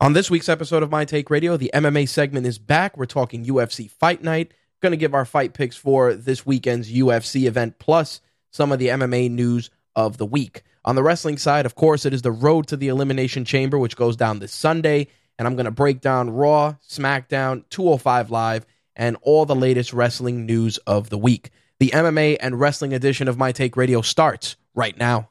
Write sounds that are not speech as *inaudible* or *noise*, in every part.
On this week's episode of My Take Radio, the MMA segment is back. We're talking UFC Fight Night. Going to give our fight picks for this weekend's UFC event, plus some of the MMA news of the week. On the wrestling side, of course, it is the road to the Elimination Chamber, which goes down this Sunday. And I'm going to break down Raw, SmackDown, 205 Live, and all the latest wrestling news of the week. The MMA and wrestling edition of My Take Radio starts right now.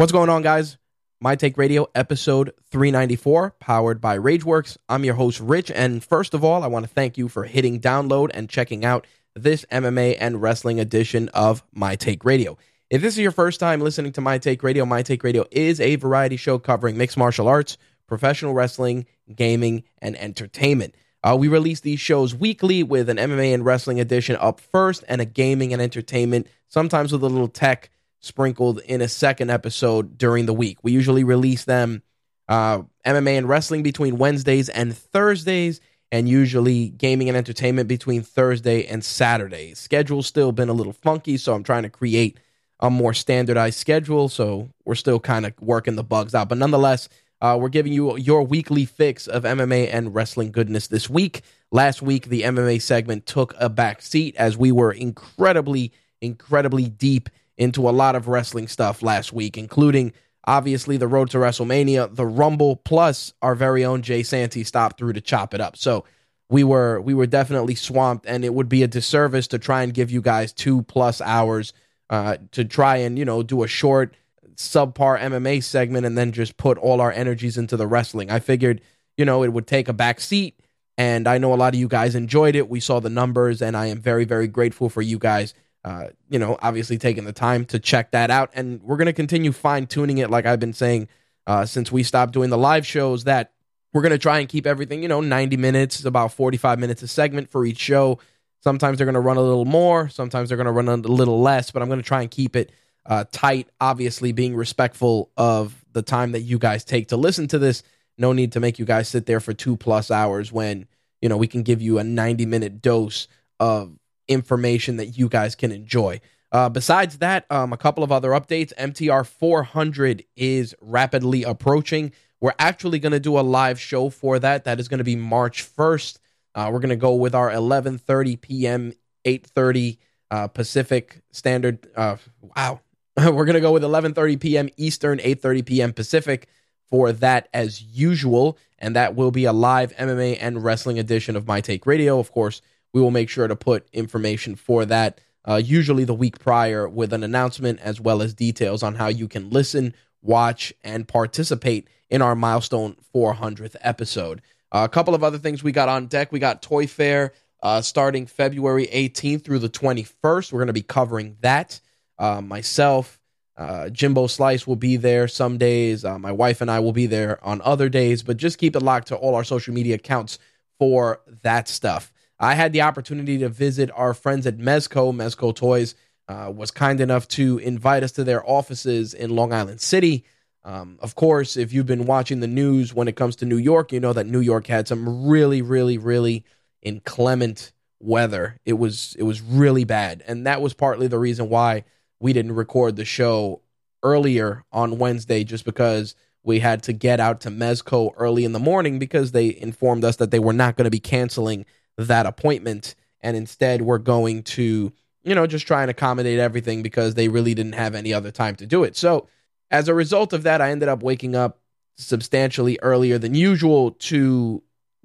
What's going on, guys? My Take Radio, episode 394, powered by Rageworks. I'm your host, Rich. And first of all, I want to thank you for hitting download and checking out this MMA and wrestling edition of My Take Radio. If this is your first time listening to My Take Radio, My Take Radio is a variety show covering mixed martial arts, professional wrestling, gaming, and entertainment. Uh, we release these shows weekly with an MMA and wrestling edition up first and a gaming and entertainment, sometimes with a little tech sprinkled in a second episode during the week. We usually release them uh, MMA and wrestling between Wednesdays and Thursdays, and usually gaming and entertainment between Thursday and Saturday. Schedule's still been a little funky, so I'm trying to create a more standardized schedule. So we're still kind of working the bugs out, but nonetheless. Uh, we're giving you your weekly fix of MMA and wrestling goodness this week. Last week, the MMA segment took a back seat as we were incredibly, incredibly deep into a lot of wrestling stuff last week, including obviously the road to WrestleMania, the Rumble, plus our very own Jay Santee stopped through to chop it up. So we were we were definitely swamped, and it would be a disservice to try and give you guys two plus hours uh, to try and you know do a short subpar MMA segment and then just put all our energies into the wrestling. I figured you know it would take a back seat. And I know a lot of you guys enjoyed it. We saw the numbers, and I am very, very grateful for you guys uh, you know, obviously taking the time to check that out. And we're going to continue fine tuning it, like I've been saying uh, since we stopped doing the live shows, that we're going to try and keep everything, you know, 90 minutes, about 45 minutes a segment for each show. Sometimes they're going to run a little more, sometimes they're going to run a little less, but I'm going to try and keep it uh, tight, obviously being respectful of the time that you guys take to listen to this. No need to make you guys sit there for two plus hours when, you know, we can give you a 90 minute dose of information that you guys can enjoy. Uh, besides that, um, a couple of other updates. MTR 400 is rapidly approaching. We're actually going to do a live show for that. That is going to be March 1st. Uh, we're going to go with our 11:30 p.m. 8:30 uh, Pacific Standard. Uh, wow, *laughs* we're going to go with 11:30 p.m. Eastern, 8:30 p.m. Pacific for that as usual, and that will be a live MMA and wrestling edition of My Take Radio. Of course, we will make sure to put information for that, uh, usually the week prior, with an announcement as well as details on how you can listen, watch, and participate in our milestone 400th episode. Uh, a couple of other things we got on deck. We got Toy Fair uh, starting February 18th through the 21st. We're going to be covering that. Uh, myself, uh, Jimbo Slice will be there some days. Uh, my wife and I will be there on other days, but just keep it locked to all our social media accounts for that stuff. I had the opportunity to visit our friends at Mezco. Mezco Toys uh, was kind enough to invite us to their offices in Long Island City. Um, of course, if you've been watching the news when it comes to New York, you know that New York had some really, really, really inclement weather. It was it was really bad, and that was partly the reason why we didn't record the show earlier on Wednesday, just because we had to get out to Mezco early in the morning because they informed us that they were not going to be canceling that appointment. And instead, we're going to you know, just try and accommodate everything because they really didn't have any other time to do it. So, as a result of that, I ended up waking up substantially earlier than usual to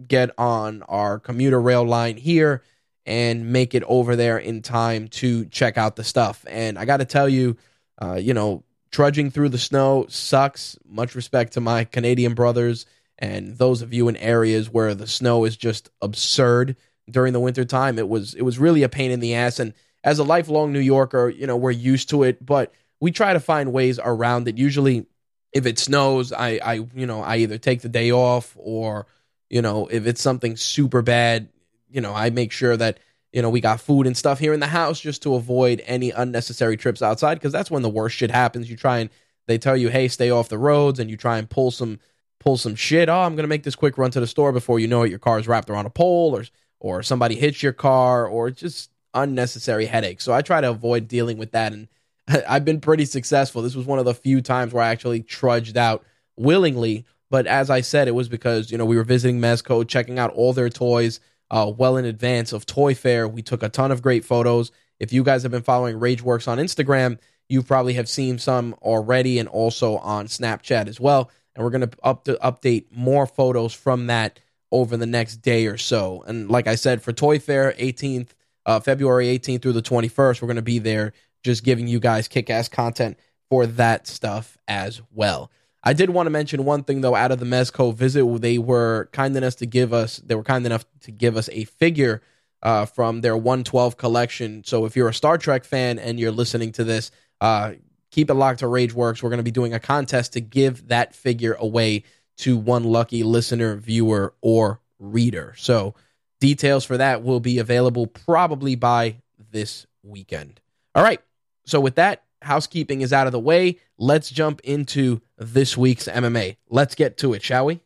get on our commuter rail line here and make it over there in time to check out the stuff. And I got to tell you, uh, you know, trudging through the snow sucks. Much respect to my Canadian brothers and those of you in areas where the snow is just absurd during the winter time. It was it was really a pain in the ass. And as a lifelong New Yorker, you know, we're used to it, but we try to find ways around it. Usually if it snows, I, I you know, I either take the day off or, you know, if it's something super bad, you know, I make sure that you know we got food and stuff here in the house just to avoid any unnecessary trips outside because that's when the worst shit happens. You try and they tell you, hey, stay off the roads, and you try and pull some pull some shit. Oh, I'm gonna make this quick run to the store before you know it, your car's wrapped around a pole or or somebody hits your car or just unnecessary headache. So I try to avoid dealing with that and *laughs* I've been pretty successful. This was one of the few times where I actually trudged out willingly. But as I said, it was because, you know, we were visiting Mezco, checking out all their toys uh, well in advance of Toy Fair. We took a ton of great photos. If you guys have been following Rageworks on Instagram, you probably have seen some already and also on Snapchat as well. And we're going to up to update more photos from that over the next day or so. And like I said, for Toy Fair, 18th, uh, February 18th through the 21st, we're going to be there just giving you guys kick ass content for that stuff as well. I did want to mention one thing though. Out of the Mezco visit, they were kind enough to give us. They were kind enough to give us a figure uh, from their 112 collection. So if you're a Star Trek fan and you're listening to this, uh, keep it locked to RageWorks. We're going to be doing a contest to give that figure away to one lucky listener, viewer, or reader. So details for that will be available probably by this weekend. All right. So with that, housekeeping is out of the way. Let's jump into this week's MMA. Let's get to it, shall we?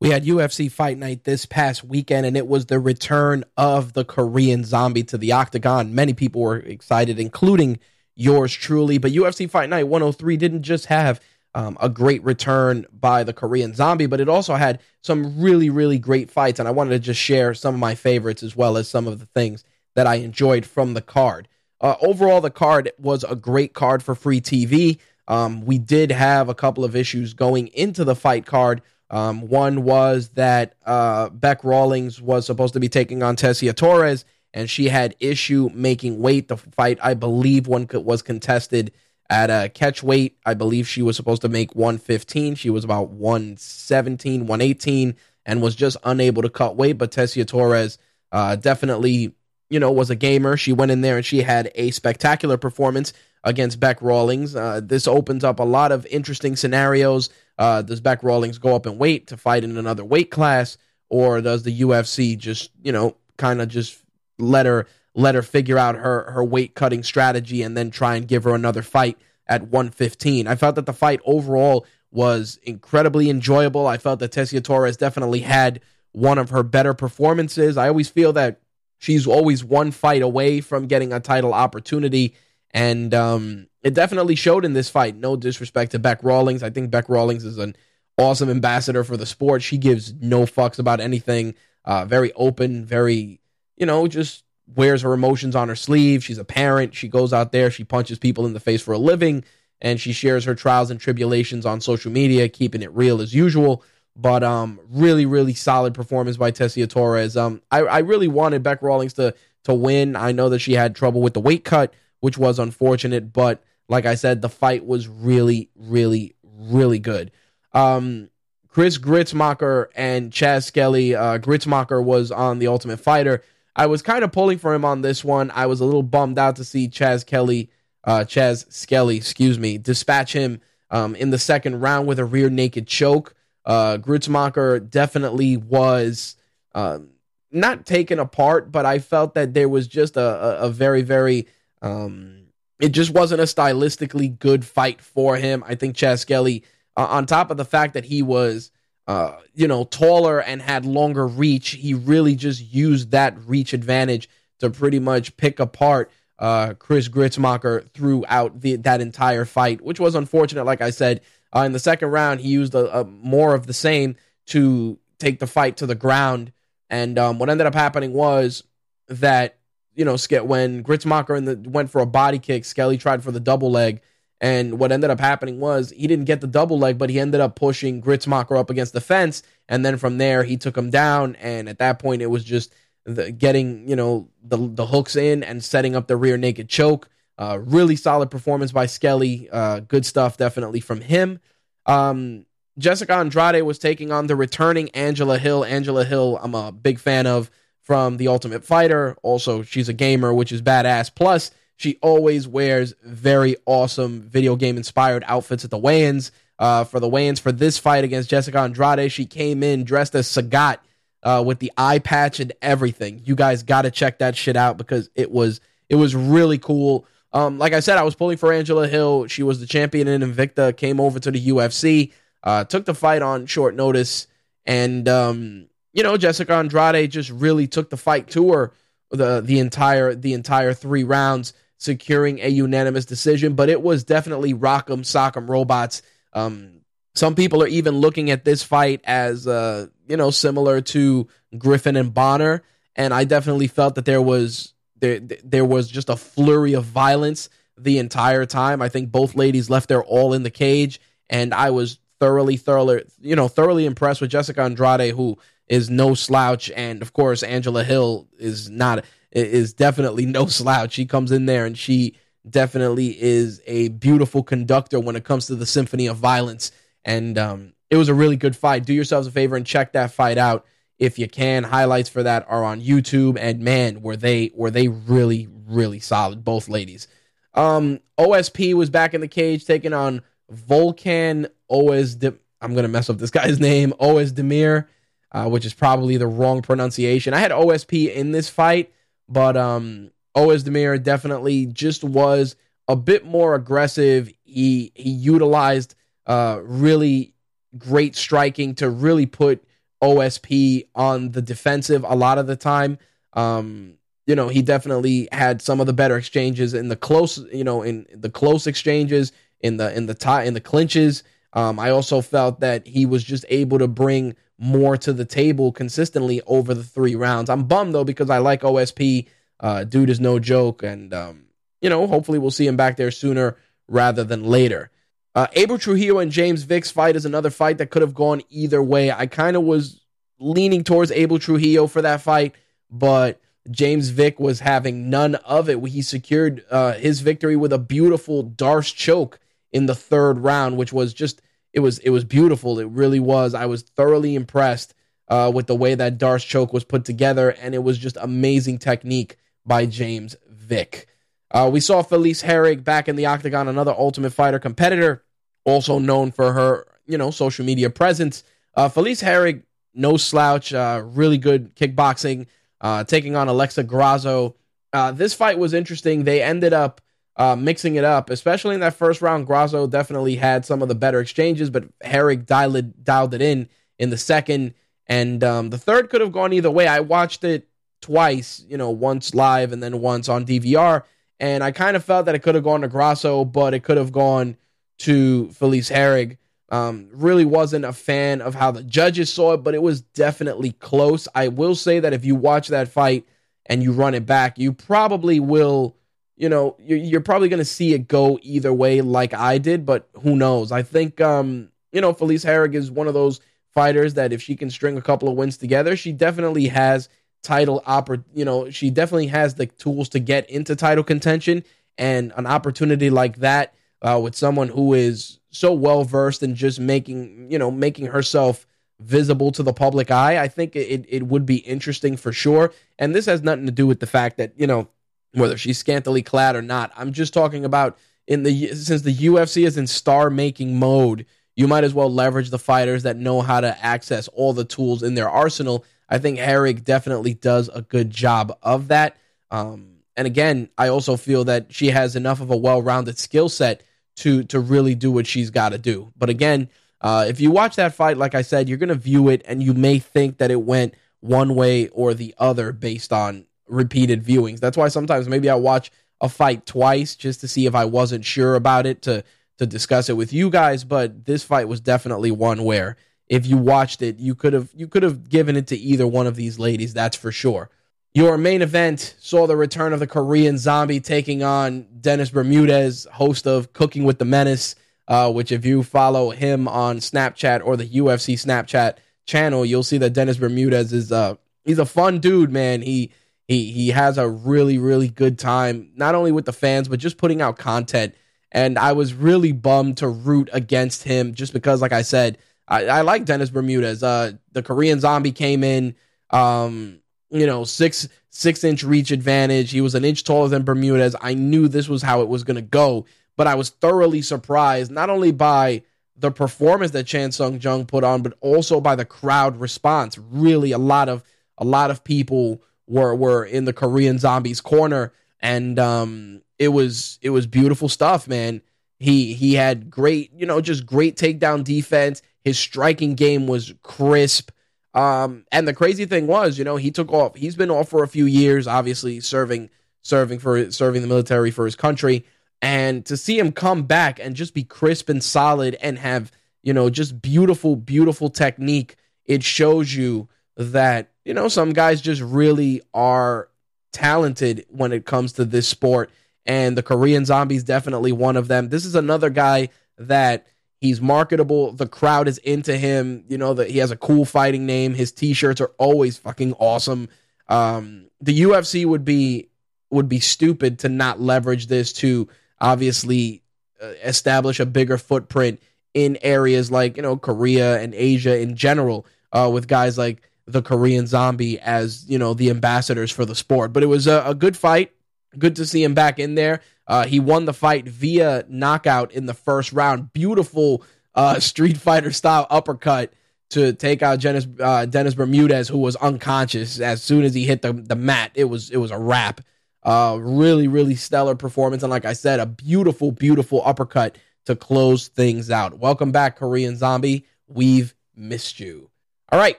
We had UFC Fight Night this past weekend, and it was the return of the Korean Zombie to the octagon. Many people were excited, including yours truly. But UFC Fight Night 103 didn't just have um, a great return by the Korean Zombie, but it also had some really, really great fights. And I wanted to just share some of my favorites as well as some of the things that I enjoyed from the card. Uh, overall, the card was a great card for free TV. Um, we did have a couple of issues going into the fight card. Um, one was that uh, Bec Rawlings was supposed to be taking on Tecia Torres, and she had issue making weight. The fight, I believe, one was contested at a catch weight. I believe she was supposed to make 115. She was about 117, 118, and was just unable to cut weight. But Tecia Torres uh, definitely you know, was a gamer. She went in there and she had a spectacular performance against Bec Rawlings. Uh, this opens up a lot of interesting scenarios. Uh, does Bec Rawlings go up in weight to fight in another weight class, or does the UFC just, you know, kind of just let her let her figure out her her weight cutting strategy and then try and give her another fight at 115? I felt that the fight overall was incredibly enjoyable. I felt that Tecia Torres definitely had one of her better performances. I always feel that She's always one fight away from getting a title opportunity. And um, it definitely showed in this fight. No disrespect to Bec Rawlings. I think Bec Rawlings is an awesome ambassador for the sport. She gives no fucks about anything. Uh, very open, very, you know, just wears her emotions on her sleeve. She's a parent. She goes out there, she punches people in the face for a living, and she shares her trials and tribulations on social media, keeping it real as usual. But um, really, really solid performance by Tecia Torres. Um, I, I really wanted Bec Rawlings to to win. I know that she had trouble with the weight cut, which was unfortunate. But like I said, the fight was really, really, really good. Um, Chris Gruetzemacher and Chaz Skelly. Uh, Gruetzemacher was on the Ultimate Fighter. I was kind of pulling for him on this one. I was a little bummed out to see Chaz Kelly, uh, Chaz Skelly, excuse me, dispatch him um, in the second round with a rear naked choke. Uh, Gruetzemacher definitely was um, not taken apart, but I felt that there was just a, a, a very, very, um, it just wasn't a stylistically good fight for him. I think Chaz Skelly, uh, on top of the fact that he was, uh, you know, taller and had longer reach, he really just used that reach advantage to pretty much pick apart uh, Chris Gruetzemacher throughout the, that entire fight, which was unfortunate. Like I said, uh, in the second round, he used a, a, more of the same to take the fight to the ground. And um, what ended up happening was that you know, when Gruetzemacher in the, went for a body kick, Skelly tried for the double leg. And what ended up happening was he didn't get the double leg, but he ended up pushing Gruetzemacher up against the fence. And then from there, he took him down. And at that point, it was just the, getting, you know, the, the hooks in and setting up the rear naked choke. Uh, really solid performance by Skelly. Uh, good stuff, definitely from him. Um, Jessica Andrade was taking on the returning Angela Hill. Angela Hill, I'm a big fan of from The Ultimate Fighter. Also, she's a gamer, which is badass. Plus, she always wears very awesome video game inspired outfits at the weigh ins. Uh, for the weigh ins for this fight against Jessica Andrade, she came in dressed as Sagat uh, with the eye patch and everything. You guys got to check that shit out because it was it was really cool. Um, like I said, I was pulling for Angela Hill. She was the champion in Invicta, came over to the UFC, uh, took the fight on short notice, and um, you know Jessica Andrade just really took the fight to her the the entire the entire three rounds securing a unanimous decision, but it was definitely rock'em sock'em robots. Um, some people are even looking at this fight as, uh, you know, similar to Griffin and Bonner, and I definitely felt that there was there there was just a flurry of violence the entire time. I think both ladies left their all in the cage, and I was thoroughly, thoroughly, you know, thoroughly impressed with Jessica Andrade, who is no slouch, and of course Angela Hill is not is definitely no *laughs* slouch. She comes in there and she definitely is a beautiful conductor when it comes to the symphony of violence. And um, it was a really good fight. Do yourselves a favor and check that fight out if you can. Highlights for that are on YouTube. And man, were they were they really really solid, both ladies. Um, OSP was back in the cage taking on Volkan Oz. I'm gonna mess up this guy's *laughs* name. Ozdemir, uh, which is probably the wrong pronunciation. I had OSP in this fight but um, Ozdemir definitely just was a bit more aggressive. He he utilized uh, really great striking to really put OSP on the defensive a lot of the time. Um, you know, he definitely had some of the better exchanges in the close, you know, in the close exchanges, in the in the tie in the clinches. Um, I also felt that he was just able to bring more to the table consistently over the three rounds. I'm bummed though because I like OSP. Uh, dude is no joke, and um, you know, hopefully we'll see him back there sooner rather than later. Uh, Abel Trujillo and James Vick's fight is another fight that could have gone either way. I kind of was leaning towards Abel Trujillo for that fight, but James Vick was having none of it. He secured uh, his victory with a beautiful Darce choke in the third round, which was just it was it was beautiful. It really was. I was thoroughly impressed uh, with the way that Darce choke was put together, and it was just amazing technique by James Vick. Uh, we saw Felice Herrig back in the octagon, another Ultimate Fighter competitor, also known for her you know social media presence. Uh, Felice Herrig, no slouch, uh, really good kickboxing, uh, taking on Alexa Grasso. Uh, this fight was interesting. They ended up uh, mixing it up, especially in that first round. Grasso definitely had some of the better exchanges, but Herrig dialed it, dialed it in in the second. And um, the third could have gone either way. I watched it twice, you know, once live and then once on DVR. And I kind of felt that it could have gone to Grasso, but it could have gone to Felice Herrig. Um, really wasn't a fan of how the judges saw it, but it was definitely close. I will say that if you watch that fight and you run it back, you probably will you know, you're, you're probably going to see it go either way, like I did, but who knows? I think, um, you know, Felice Herrig is one of those fighters that if she can string a couple of wins together, she definitely has title oppor- you know, she definitely has the tools to get into title contention and an opportunity like that uh, with someone who is so well versed in just making, you know, making herself visible to the public eye. I think it, it would be interesting for sure. And this has nothing to do with the fact that, you know, whether she's scantily clad or not. I'm just talking about in the since the UFC is in star making mode, you might as well leverage the fighters that know how to access all the tools in their arsenal. I think Herrig definitely does a good job of that. Um, and again, I also feel that she has enough of a well-rounded skill set to to really do what she's got to do. But again, uh, if you watch that fight, like I said, you're going to view it and you may think that it went one way or the other based on repeated viewings. That's why sometimes maybe I watch a fight twice just to see if I wasn't sure about it to to discuss it with you guys. But this fight was definitely one where if you watched it, you could have you could have given it to either one of these ladies. That's for sure. Your main event saw the return of the Korean Zombie taking on Dennis Bermudez, host of Cooking with the Menace, uh, which if you follow him on Snapchat or the UFC Snapchat channel, you'll see that Dennis Bermudez is uh he's a fun dude, man. He he he has a really really good time not only with the fans but just putting out content. And I was really bummed to root against him just because, like I said, I, I like Dennis Bermudez. Uh, the Korean Zombie came in. Um, you know, six six inch reach advantage. He was an inch taller than Bermudez. I knew this was how it was going to go, but I was thoroughly surprised not only by the performance that Chan Sung Jung put on, but also by the crowd response. Really, a lot of a lot of people were were in the Korean Zombies corner, and um, it was it was beautiful stuff, man. He he had great, you know, just great takedown defense. His striking game was crisp. Um, and the crazy thing was, you know, he took off. He's been off for a few years, obviously serving, serving for serving the military for his country, and to see him come back and just be crisp and solid and have, you know, just beautiful, beautiful technique. It shows you that you know some guys just really are talented when it comes to this sport, and the Korean Zombies definitely one of them. This is another guy that He's marketable. The crowd is into him. You know that he has a cool fighting name. His t-shirts are always fucking awesome. Um, the UFC would be would be stupid to not leverage this to obviously uh, establish a bigger footprint in areas like you know Korea and Asia in general, uh, with guys like the Korean Zombie as you know the ambassadors for the sport. But it was a, a good fight. Good to see him back in there. Uh, he won the fight via knockout in the first round. Beautiful uh, *laughs* Street Fighter style uppercut to take out Dennis, uh, Dennis Bermudez, who was unconscious as soon as he hit the, the mat. It was it was a wrap. Uh, really, really stellar performance, and like I said, a beautiful, beautiful uppercut to close things out. Welcome back, Korean Zombie. We've missed you. All right,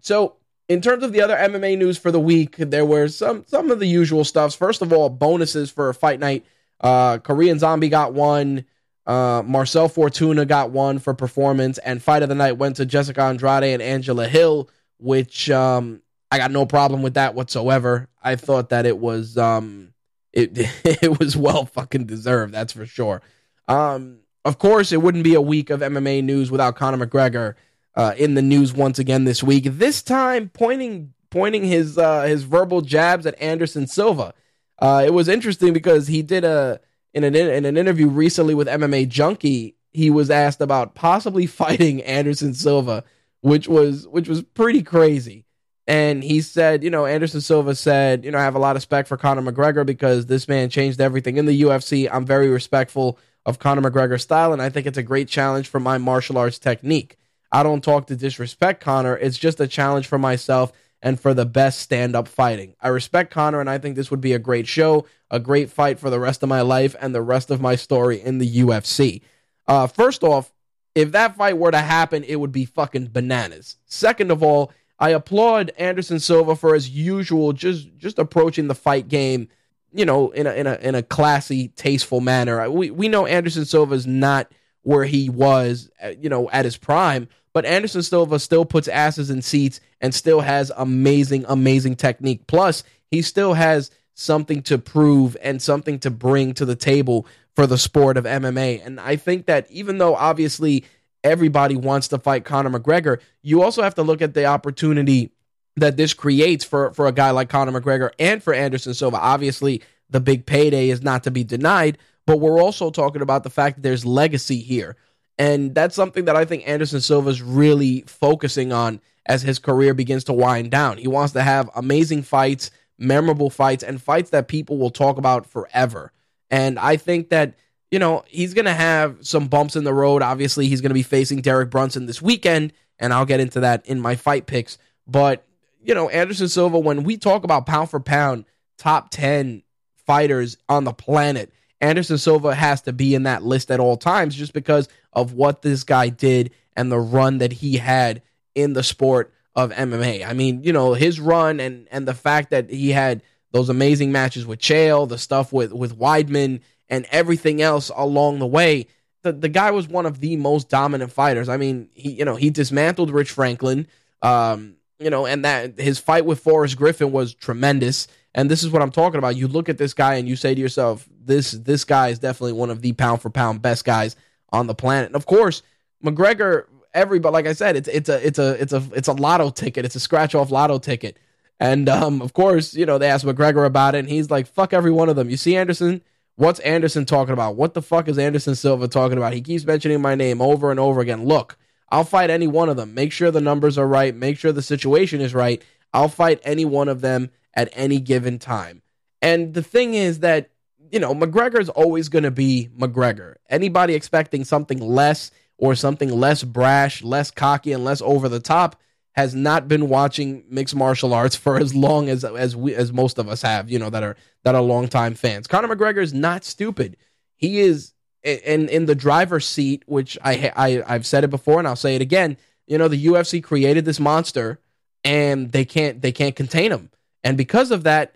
so in terms of the other MMA news for the week, there were some some of the usual stuffs. First of all, bonuses for Fight Night uh, Korean Zombie got one. Uh, Marcel Fortuna got one for performance, and Fight of the Night went to Jessica Andrade and Angela Hill, which um, I got no problem with that whatsoever. I thought that it was um, it *laughs* it was well fucking deserved. That's for sure. Um, of course, it wouldn't be a week of MMA news without Conor McGregor uh, in the news once again this week. This time, pointing pointing his uh, his verbal jabs at Anderson Silva. Uh, it was interesting because he did a in an in an interview recently with MMA Junkie. He was asked about possibly *laughs* fighting Anderson Silva, which was which was pretty crazy. And he said, you know, Anderson Silva said, you know, I have a lot of respect for Conor McGregor because this man changed everything in the UFC. I'm very respectful of Conor McGregor's style, and I think it's a great challenge for my martial arts technique. I don't talk to disrespect Conor. It's just a challenge for myself and for the best stand up fighting. I respect Conor and I think this would be a great show, a great fight for the rest of my life and the rest of my story in the UFC. Uh, first off, if that fight were to happen, it would be fucking bananas. Second of all, I applaud Anderson Silva for his usual just just approaching the fight game, you know, in a in a in a classy, tasteful manner. We we know Anderson Silva is not where he was, uh, you know, at his prime, but Anderson Silva still puts asses in seats and still has amazing, amazing technique. Plus, he still has something to prove and something to bring to the table for the sport of MMA. And I think that even though obviously everybody wants to fight Conor McGregor, you also have to look at the opportunity that this creates for, for a guy like Conor McGregor and for Anderson Silva. Obviously, the big payday is not to be denied, but we're also talking about the fact that there's legacy here. And that's something that I think Anderson Silva is really focusing on as his career begins to wind down. He wants to have amazing fights, memorable fights, and fights that people will talk about forever. And I think that, you know, he's going to have some bumps in the road. Obviously, he's going to be facing Derek Brunson this weekend, and I'll get into that in my fight picks. But, you know, Anderson Silva, when we talk about pound for pound, top 10 fighters on the planet, Anderson Silva has to be in that list at all times just because of what this guy did and the run that he had in the sport of MMA. I mean, you know, his run and and the fact that he had those amazing matches with Chael, the stuff with with Weidman and everything else along the way. The the guy was one of the most dominant fighters. I mean, he you know, he dismantled Rich Franklin. Um, you know, and that his fight with Forrest Griffin was tremendous. And this is what I'm talking about. You look at this guy and you say to yourself, this this guy is definitely one of the pound for pound best guys on the planet. And of course, McGregor, everybody, like I said, it's it's a it's a it's a it's a lotto ticket. It's a scratch off lotto ticket. And um, of course, you know they asked McGregor about it, and he's like, "Fuck every one of them." You see Anderson. What's Anderson talking about? What the fuck is Anderson Silva talking about? He keeps mentioning my name over and over again. Look, I'll fight any one of them. Make sure the numbers are right. Make sure the situation is right. I'll fight any one of them at any given time. And the thing is that, you know, McGregor's always going to be McGregor. Anybody expecting something less or something less brash, less cocky, and less over the top has not been watching mixed martial arts for as long as as we as most of us have, you know, that are that are longtime fans. Conor McGregor is not stupid. He is in in the driver's seat, which I, I I've said it before and I'll say it again. You know, the UFC created this monster, and they can't they can't contain him, and because of that,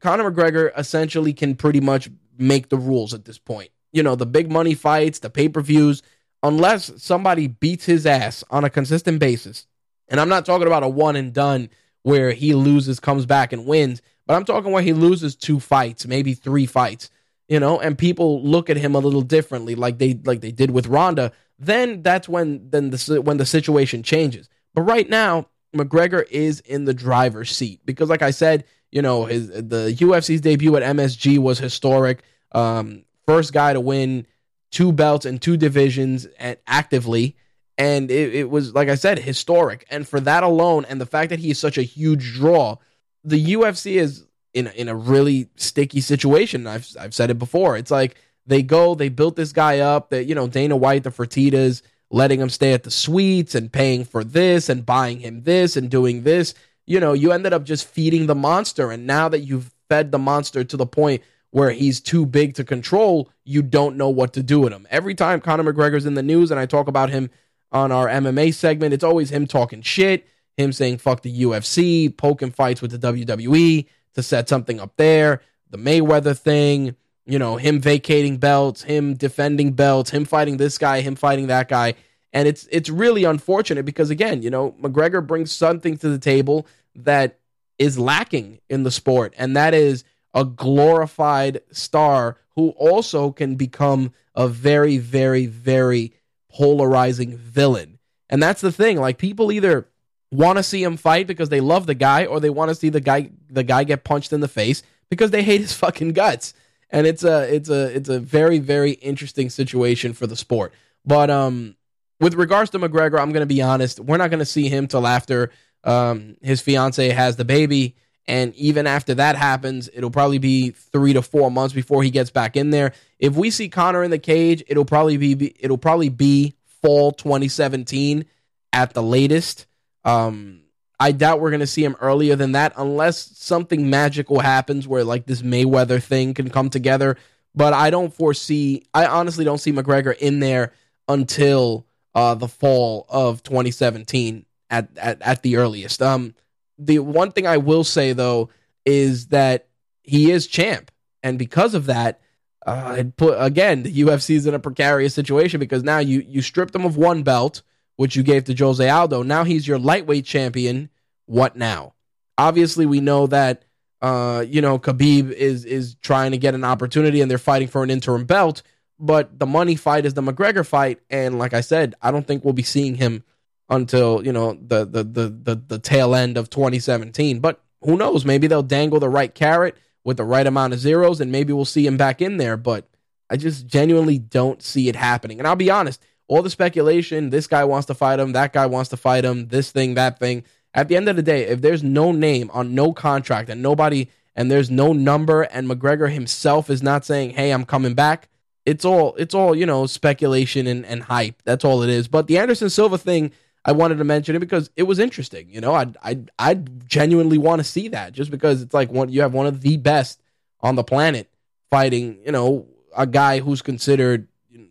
Conor McGregor essentially can pretty much make the rules at this point. You know, the big money fights, the pay per views, unless somebody beats his ass on a consistent basis. And I'm not talking about a one and done where he loses, comes back and wins, but I'm talking where he loses two fights, maybe three fights you know, and people look at him a little differently, like they like they did with Ronda, then that's when then the when the situation changes. But right now, McGregor is in the driver's seat because, like I said, you know, his the UFC's debut at MSG was historic. Um, first guy to win two belts in two divisions and actively. And it, it was, like I said, historic. And for that alone, and the fact that he is such a huge draw, the UFC is in in a really sticky situation. I've I've said it before. It's like they go, they built this guy up. That you know Dana White, the Fertitas, letting him stay at the suites and paying for this and buying him this and doing this. You know, you ended up just feeding the monster, and now that you've fed the monster to the point where he's too big to control, you don't know what to do with him. Every time Conor McGregor's in the news and I talk about him on our MMA segment, it's always him talking shit, him saying fuck the UFC, poking fights with the WWE, to set something up there. The Mayweather thing, you know, him vacating belts, him defending belts, him fighting this guy, him fighting that guy. And it's it's really unfortunate because again, you know, McGregor brings something to the table that is lacking in the sport, and that is a glorified star who also can become a very, very, very polarizing villain. And that's the thing. Like people either want to see him fight because they love the guy, or they want to see the guy the guy get punched in the face because they hate his *laughs* fucking guts. And it's a it's a it's a very very interesting situation for the sport. But um, with regards to McGregor, I'm going to be honest. We're not going to see him till after um, his fiance has the baby. And even after that happens, it'll probably be three to four months before he gets back in there. If we see Conor in the cage, it'll probably be it'll probably be fall 2017 at the latest. Um, I doubt we're going to see him earlier than that unless something magical happens where like this Mayweather thing can come together. But I don't foresee, I honestly don't see McGregor in there until uh, the fall of 2017 at, at, at the earliest. Um, the one thing I will say though is that he is champ. And because of that, uh, it put again the UFC is in a precarious situation because now you you stripped him of one belt, which you gave to Jose Aldo. Now he's your lightweight champion. What now? Obviously, we know that uh, you know Khabib is is trying to get an opportunity, and they're fighting for an interim belt. But the money fight is the McGregor fight, and like I said, I don't think we'll be seeing him until you know the the the the, the tail end of 2017. But who knows? Maybe they'll dangle the right carrot with the right amount of zeros, and maybe we'll see him back in there. But I just genuinely don't see it happening. And I'll be honest, all the speculation, this guy wants to fight him, that guy wants to fight him, this thing, that thing. At the end of the day, if there's no name on no contract and nobody and there's no number and McGregor himself is not saying, "Hey, I'm coming back," it's all it's all you know speculation and, and hype. That's all it is. But the Anderson Silva thing, I wanted to mention it because it was interesting. You know, I I I genuinely want to see that just because it's like one you have one of the best on the planet fighting. You know, a guy who's considered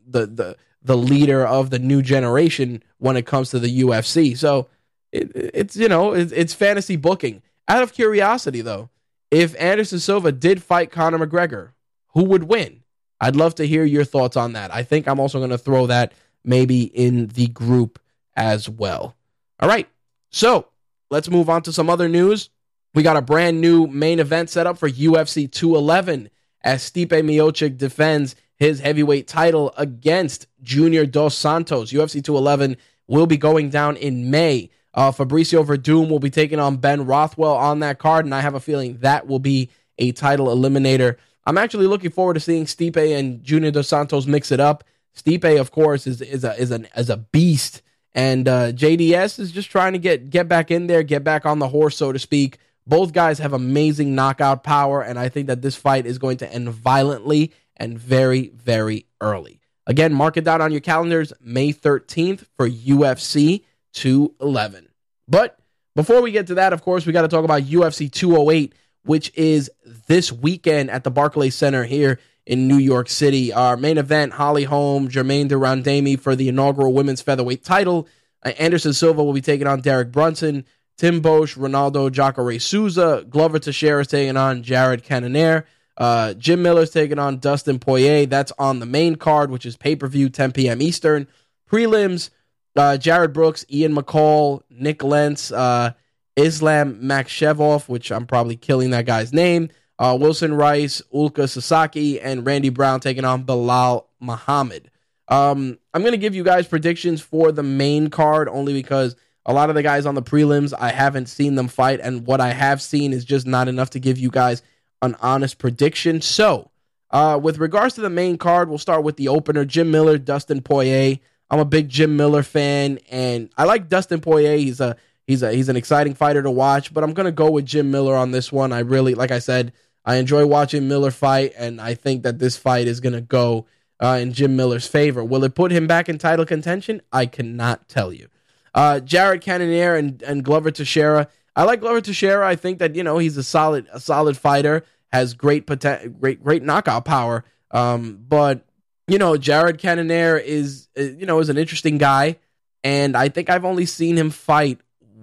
the the the leader of the new generation when it comes to the UFC. So it, it's you know it's, it's fantasy booking. Out of curiosity though, if Anderson Silva did fight Conor McGregor, who would win? I'd love to hear your thoughts on that. I think I'm also going to throw that maybe in the group as well. All right. So let's move on to some other news. We got a brand new main event set up for UFC 211 as Stipe Miocic defends his heavyweight title against Junior Dos Santos. UFC 211 will be going down in May. Uh, Fabricio Werdum will be taking on Ben Rothwell on that card, and I have a feeling that will be a title eliminator. I'm actually looking forward to seeing Stipe and Junior Dos Santos mix it up. Stipe, of course, is is a is an as a beast, and uh, JDS is just trying to get get back in there, get back on the horse, so to speak. Both guys have amazing knockout power, and I think that this fight is going to end violently and very, very early. Again, mark it down on your calendars May 13th for UFC 211. But before we get to that, of course, we got to talk about UFC 208, which is this weekend at the Barclays Center here in New York City. Our main event, Holly Holm, Germaine de Randamie for the inaugural women's featherweight title. Uh, Anderson Silva will be taking on Derek Brunson. Tim Boetsch, Ronaldo Jacare Souza, Glover Teixeira is taking on Jared Cannonier. Uh, Jim Miller's taking on Dustin Poirier. That's on the main card, which is pay per view, 10 p.m. Eastern. Prelims, uh, Jarred Brooks, Ian McCall, Nik Lentz, uh, Islam Makshevov, which I'm probably killing that guy's name. Uh, Wilson Reis, Ulka Sasaki, and Randy Brown taking on Belal Muhammad. Um, I'm going to give you guys predictions for the main card only because a lot of the guys on the prelims, I haven't seen them fight, and what I have seen is just not enough to give you guys an honest prediction. So, uh, with regards to the main card, we'll start with the opener Jim Miller, Dustin Poirier. I'm a big Jim Miller fan, and I like Dustin Poirier. He's a he's a he's an exciting fighter to watch, but I'm gonna go with Jim Miller on this one. I really, like I said, I enjoy watching Miller fight, and I think that this fight is gonna go uh, in Jim Miller's favor. Will it put him back in title contention? I cannot tell you. Uh, Jared Cannonier and, and Glover Teixeira. I like Glover Teixeira. I think that you know he's a solid a solid fighter, has great potential, great great knockout power. Um, but you know Jared Cannonier is uh, you know is an interesting guy, and I think I've only seen him fight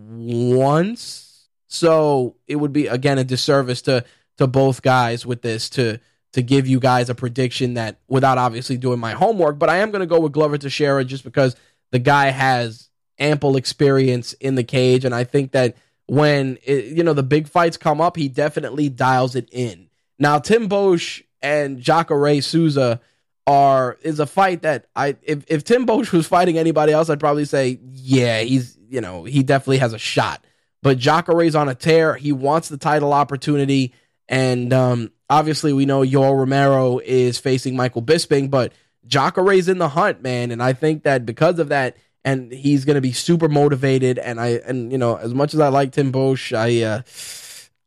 once, so it would be again a disservice to to both guys with this to to give you guys a prediction that without obviously doing my homework. But I am going to go with Glover Teixeira just because the guy has ample experience in the cage, and I think that when it, you know the big fights come up, he definitely dials it in. Now, Tim Boetsch and Jacare Souza are is a fight that I if if Tim Boetsch was fighting anybody else, I'd probably say yeah, he's you know he definitely has a shot. But Jacare's on a tear. He wants the title opportunity, and um, obviously we know Yoel Romero is facing Michael Bisping, but Jacare's in the hunt, man, and I think that because of that and he's going to be super motivated. And I and you know as much as I like Tim Boetsch, I uh,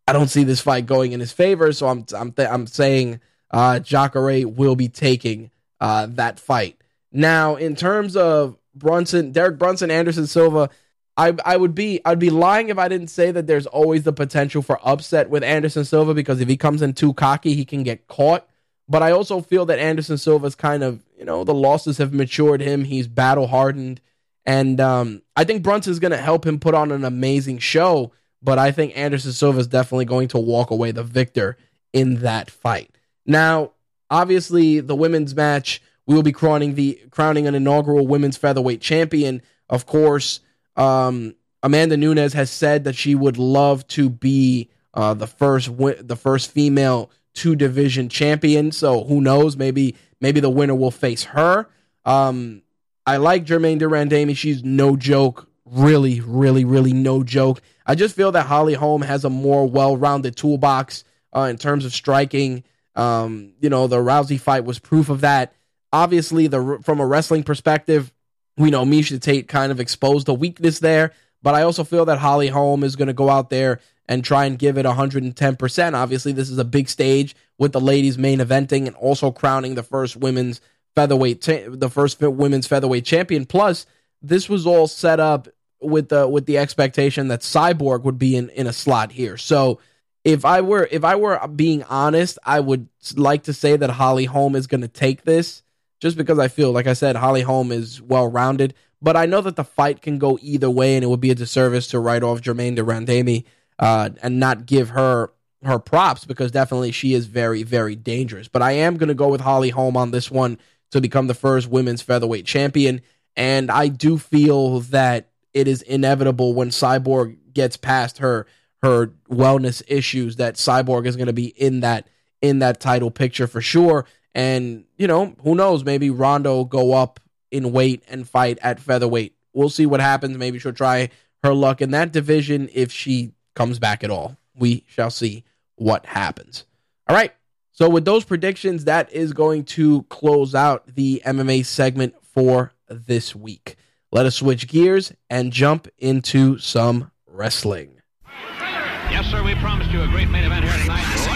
I don't see this fight going in his favor. So I'm I'm th- I'm saying uh, Jacare will be taking uh, that fight. Now in terms of Brunson, Derek Brunson, Anderson Silva. I, I would be I'd be lying if I didn't say that there's always the potential for upset with Anderson Silva because if he comes in too cocky, he can get caught. But I also feel that Anderson Silva's kind of, you know, the losses have matured him. He's battle hardened. And um, I think Brunson's going to help him put on an amazing show, but I think Anderson Silva is definitely going to walk away the victor in that fight. Now, obviously, the women's match, we will be crowning the crowning an inaugural women's featherweight champion. Of course, um, Amanda Nunes has said that she would love to be uh, the first the first female two division champion. So who knows? Maybe maybe the winner will face her. Um, I like Germaine de Randamie. She's no joke. Really, really, really no joke. I just feel that Holly Holm has a more well rounded toolbox uh, in terms of striking. Um, you know, the Rousey fight was proof of that. Obviously, the from a wrestling perspective, we know Miesha Tate kind of exposed a weakness there, but I also feel that Holly Holm is going to go out there and try and give it 110%. Obviously, this is a big stage with the ladies main eventing and also crowning the first women's featherweight, the first women's featherweight champion. Plus, this was all set up with the with the expectation that Cyborg would be in in a slot here. So if I were if I were being honest, I would like to say that Holly Holm is going to take this, just because I feel like I said Holly Holm is well rounded. But I know that the fight can go either way, and it would be a disservice to write off Germaine de Randamie uh, and not give her her props because definitely she is very very dangerous. But I am going to go with Holly Holm on this one to become the first women's featherweight champion. And I do feel that it is inevitable when Cyborg gets past her her wellness issues that Cyborg is going to be in that in that title picture for sure. And you know, who knows? Maybe Ronda go up in weight and fight at featherweight. We'll see what happens. Maybe she'll try her luck in that division if she comes back at all. We shall see what happens. All right. So with those predictions, that is going to close out the MMA segment for this week. Let us switch gears and jump into some wrestling. Yes, sir. We promised you a great main event here tonight.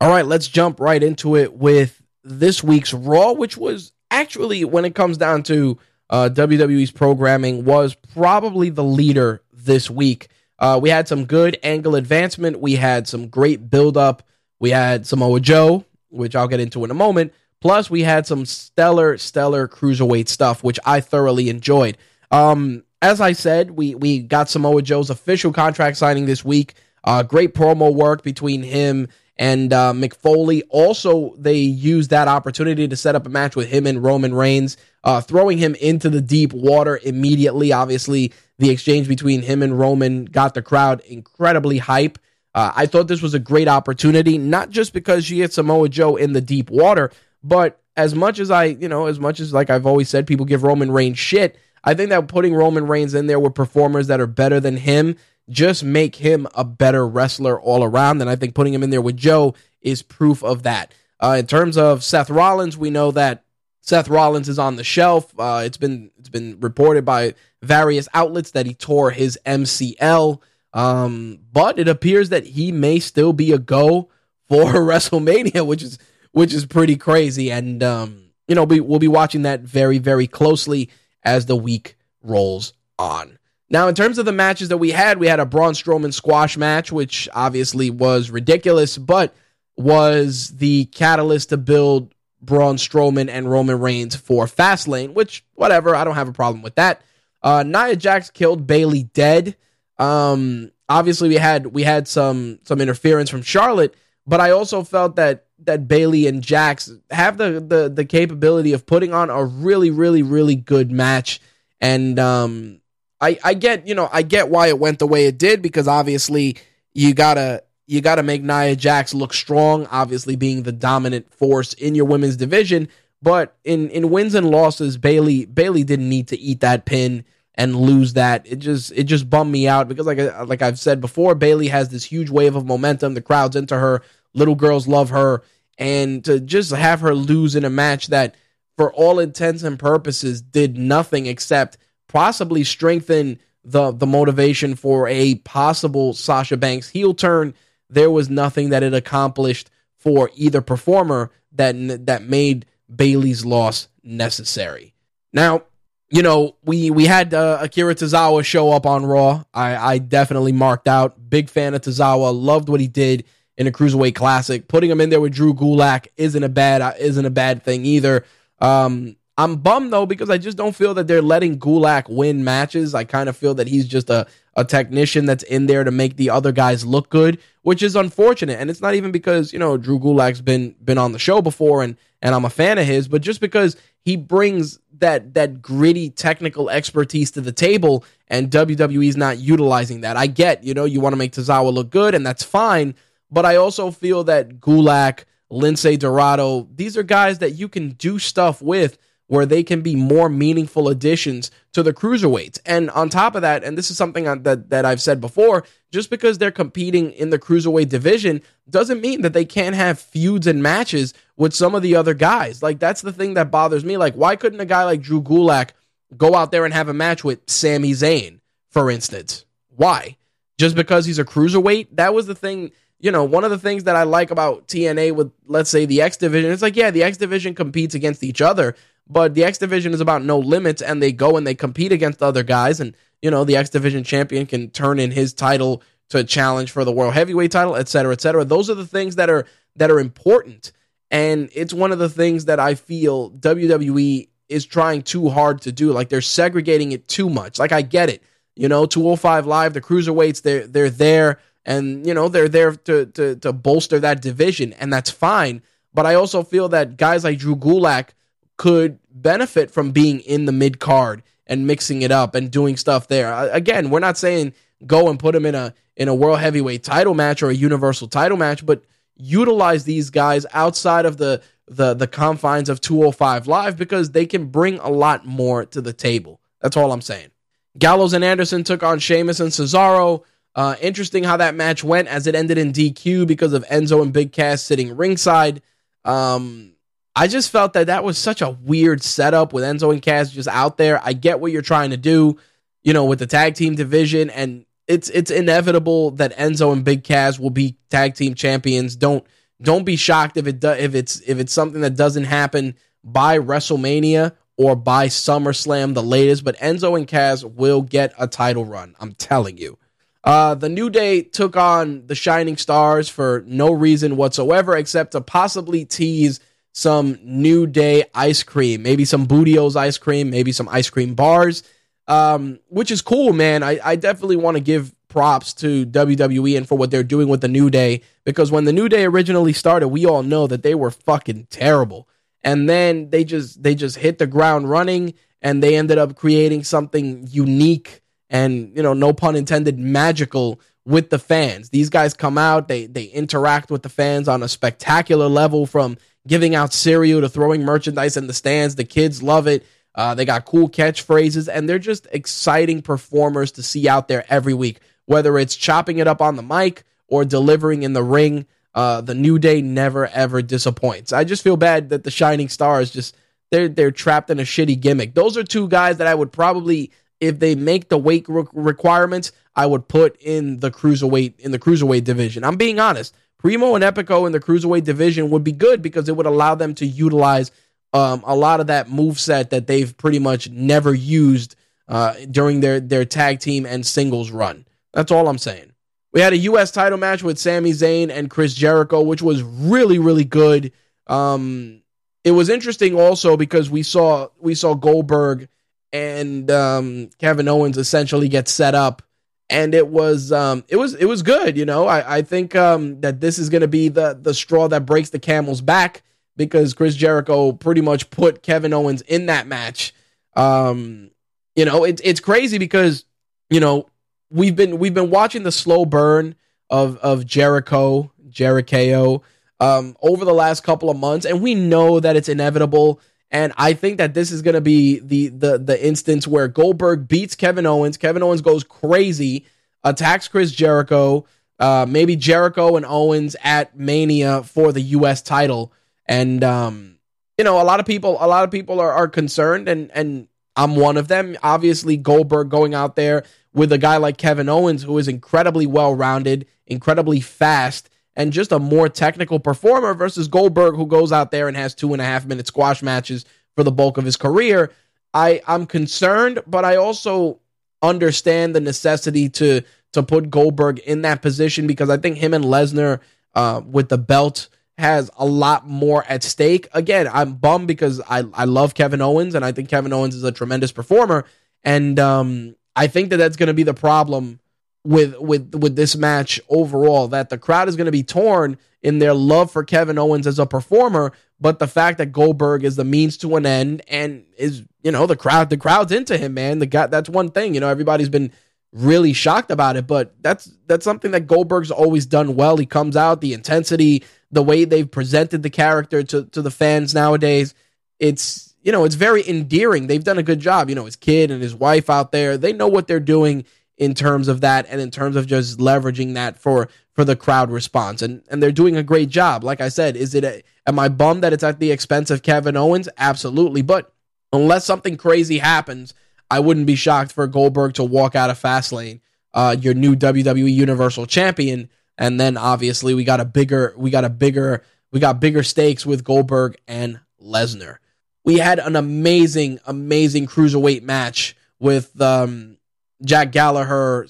All right, let's jump right into it with this week's Raw, which was actually, when it comes down to uh, WWE's programming, was probably the leader this week. Uh, we had some good angle advancement. We had some great build up. We had Samoa Joe, which I'll get into in a moment. Plus, we had some stellar, stellar cruiserweight stuff, which I thoroughly enjoyed. Um, as I said, we we got Samoa Joe's official contract signing this week. Uh, great promo work between him and uh, Mick Foley. Also, they used that opportunity to set up a match with him and Roman Reigns, uh, throwing him into the deep water immediately. Obviously, the exchange between him and Roman got the crowd incredibly hype. Uh, I thought this was a great opportunity, not just because she hit Samoa Joe in the deep water, but as much as I, you know, as much as like I've always said, people give Roman Reigns shit. I think that putting Roman Reigns in there with performers that are better than him just make him a better wrestler all around. And I think putting him in there with Joe is proof of that. Uh, in terms of Seth Rollins, we know that Seth Rollins is on the shelf. Uh, it's been it's been reported by various outlets that he tore his MCL, um, but it appears that he may still be a go for *laughs* WrestleMania, which is which is pretty crazy. And um, you know, we, we'll be watching that very very closely as the week rolls on. Now, in terms of the matches that we had, we had a Braun Strowman squash match, which obviously was ridiculous, but was the catalyst to build Braun Strowman and Roman Reigns for Fastlane, which, whatever, I don't have a problem with that. Uh, Nia Jax killed Bayley dead. Um, obviously, we had we had some some interference from Charlotte, but I also felt that that Bayley and Jax have the the the capability of putting on a really really really good match, and um, I I get you know I get why it went the way it did because obviously you gotta you gotta make Nia Jax look strong, obviously being the dominant force in your women's division. But in in wins and losses, Bailey Bayley didn't need to eat that pin and lose that. It just it just bummed me out because like uh, like I've said before, Bayley has this huge wave of momentum. The crowd's into her. Little girls love her, and to just have her lose in a match that, for all intents and purposes, did nothing except possibly strengthen the the motivation for a possible Sasha Banks heel turn. There was nothing that it accomplished for either performer that that made Bayley's loss necessary. Now, you know, we we had uh, Akira Tozawa show up on Raw. I, I definitely marked out. Big fan of Tozawa. Loved what he did in a cruiserweight classic. Putting him in there with Drew Gulak isn't a bad isn't a bad thing either. Um, I'm bummed though because I just don't feel that they're letting Gulak win matches. I kind of feel that he's just a a technician that's in there to make the other guys look good, which is unfortunate. And it's not even because you know Drew Gulak's been been on the show before and and I'm a fan of his, but just because he brings that that gritty technical expertise to the table and WWE's not utilizing that. I get, you know, you want to make Tozawa look good and that's fine, but I also feel that Gulak, Lince Dorado, these are guys that you can do stuff with where they can be more meaningful additions to the cruiserweights. And on top of that, and this is something that, that I've said before, just because they're competing in the cruiserweight division doesn't mean that they can't have feuds and matches with some of the other guys. Like, that's the thing that bothers me. Like, why couldn't a guy like Drew Gulak go out there and have a match with Sami Zayn, for instance? Why? Just because he's a cruiserweight? That was the thing you know, one of the things that I like about TNA with, let's say, the X Division, it's like, yeah, the X Division competes against each other, but the X Division is about no limits, and they go and they compete against other guys. And, you know, the X Division champion can turn in his title to challenge for the World Heavyweight title, et cetera, et cetera. Those are the things that are that are important. And it's one of the things that I feel WWE is trying too hard to do. Like they're segregating it too much. Like I get it. You know, 205 Live, the cruiserweights, they're they're there, and you know they're there to to to bolster that division, and that's fine. But I also feel that guys like Drew Gulak could benefit from being in the mid card and mixing it up and doing stuff there. Again, we're not saying go and put him in a in a world heavyweight title match or a universal title match, but utilize these guys outside of the the the confines of 205 live because they can bring a lot more to the table. That's all I'm saying. Gallows and Anderson took on Sheamus and Cesaro. Uh, interesting how that match went as it ended in DQ because of Enzo and Big Cass sitting ringside. Um, I just felt that that was such a weird setup with Enzo and Cass just out there. I get what you're trying to do, you know, with the tag team division, and it's it's inevitable that Enzo and Big Cass will be tag team champions. Don't don't be shocked if it do, if it's if it's something that doesn't happen by WrestleMania or by SummerSlam, the latest, but Enzo and Cass will get a title run. I'm telling you. Uh, the New Day took on the Shining Stars for no reason whatsoever except to possibly tease some New Day ice cream, maybe some Booty-O's ice cream, maybe some ice cream bars, um, which is cool, man. I, I definitely want to give props to WWE and for what they're doing with the New Day because when the New Day originally started, we all know that they were fucking terrible and then they just they just hit the ground running and they ended up creating something unique and you know no pun intended magical with the fans these guys come out they they interact with the fans on a spectacular level from giving out cereal to throwing merchandise in the stands the kids love it uh, they got cool catchphrases and they're just exciting performers to see out there every week whether it's chopping it up on the mic or delivering in the ring uh, the New Day never ever disappoints. I just feel bad that the Shining Stars just they're they're trapped in a shitty gimmick. Those are two guys that I would probably, if they make the weight re- requirements, I would put in the cruiserweight in the cruiserweight division. I'm being honest. Primo and Epico in the cruiserweight division would be good because it would allow them to utilize um, a lot of that move set that they've pretty much never used uh, during their their tag team and singles run. That's all I'm saying. We had a U.S. title match with Sami Zayn and Chris Jericho, which was really, really good. Um, it was interesting also because we saw we saw Goldberg and um, Kevin Owens essentially get set up, and it was um, it was it was good. You know, I, I think um, that this is going to be the the straw that breaks the camel's back because Chris Jericho pretty much put Kevin Owens in that match. Um, you know, it's it's crazy because you know we've been we've been watching the slow burn of of Jericho, Jericho, um, over the last couple of months, and we know that it's inevitable. And I think that this is going to be the the the instance where Goldberg beats Kevin Owens. Kevin Owens goes crazy, attacks Chris Jericho. Uh, maybe Jericho and Owens at Mania for the U.S. title, and um, you know a lot of people a lot of people are, are concerned, and and I'm one of them. Obviously, Goldberg going out there with a guy like Kevin Owens, who is incredibly well rounded, incredibly fast, and just a more technical performer versus Goldberg, who goes out there and has two and a half minute squash matches for the bulk of his career. I, I'm concerned, but I also understand the necessity to to put Goldberg in that position because I think him and Lesnar uh, with the belt has a lot more at stake. Again, I'm bummed because I, I love Kevin Owens and I think Kevin Owens is a tremendous performer. And um, I think that that's going to be the problem with with with this match overall. That the crowd is going to be torn in their love for Kevin Owens as a performer, but the fact that Goldberg is the means to an end and is you know the crowd the crowd's into him, man. The guy that's one thing. You know everybody's been really shocked about it, but that's that's something that Goldberg's always done well. He comes out the intensity, the way they've presented the character to to the fans nowadays. It's you know, it's very endearing. They've done a good job. You know, his kid and his wife out there, they know what they're doing in terms of that and in terms of just leveraging that for for the crowd response. And and they're doing a great job. Like I said, is it a, am I bummed that it's at the expense of Kevin Owens? Absolutely. But unless something crazy happens, I wouldn't be shocked for Goldberg to walk out of Fastlane, uh, your new WWE Universal Champion. And then obviously we got a bigger we got a bigger we got bigger stakes with Goldberg and Lesnar we had an amazing, amazing cruiserweight match with um, Jack Gallagher,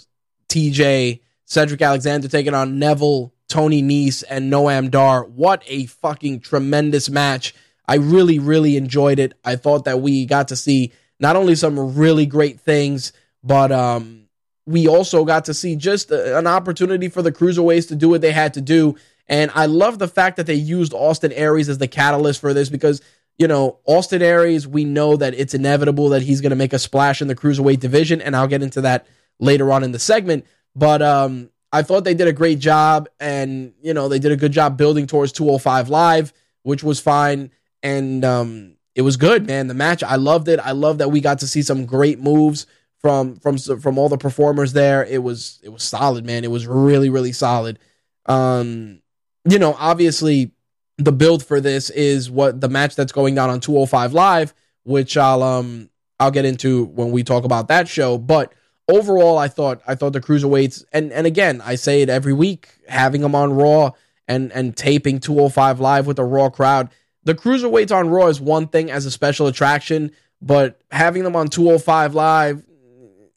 TJ, Cedric Alexander taking on Neville, Tony Nese, and Noam Dar. What a fucking tremendous match. I really, really enjoyed it. I thought that we got to see not only some really great things, but um, we also got to see just a, an opportunity for the cruiserweights to do what they had to do. And I love the fact that they used Austin Aries as the catalyst for this because, you know, Austin Aries, we know that it's inevitable that he's going to make a splash in the cruiserweight division. And I'll get into that later on in the segment. But um, I thought they did a great job. And, you know, they did a good job building towards 205 Live, which was fine. And um, it was good, man. The match, I loved it. I love that we got to see some great moves from from from all the performers there. It was it was solid, man. It was really really solid. Um, you know, obviously the build for this is what the match that's going down on 205 Live, which I'll um I'll get into when we talk about that show. But overall, I thought I thought the cruiserweights and and again I say it every week, having them on Raw and and taping 205 Live with a Raw crowd. The cruiserweights on Raw is one thing as a special attraction, but having them on 205 Live,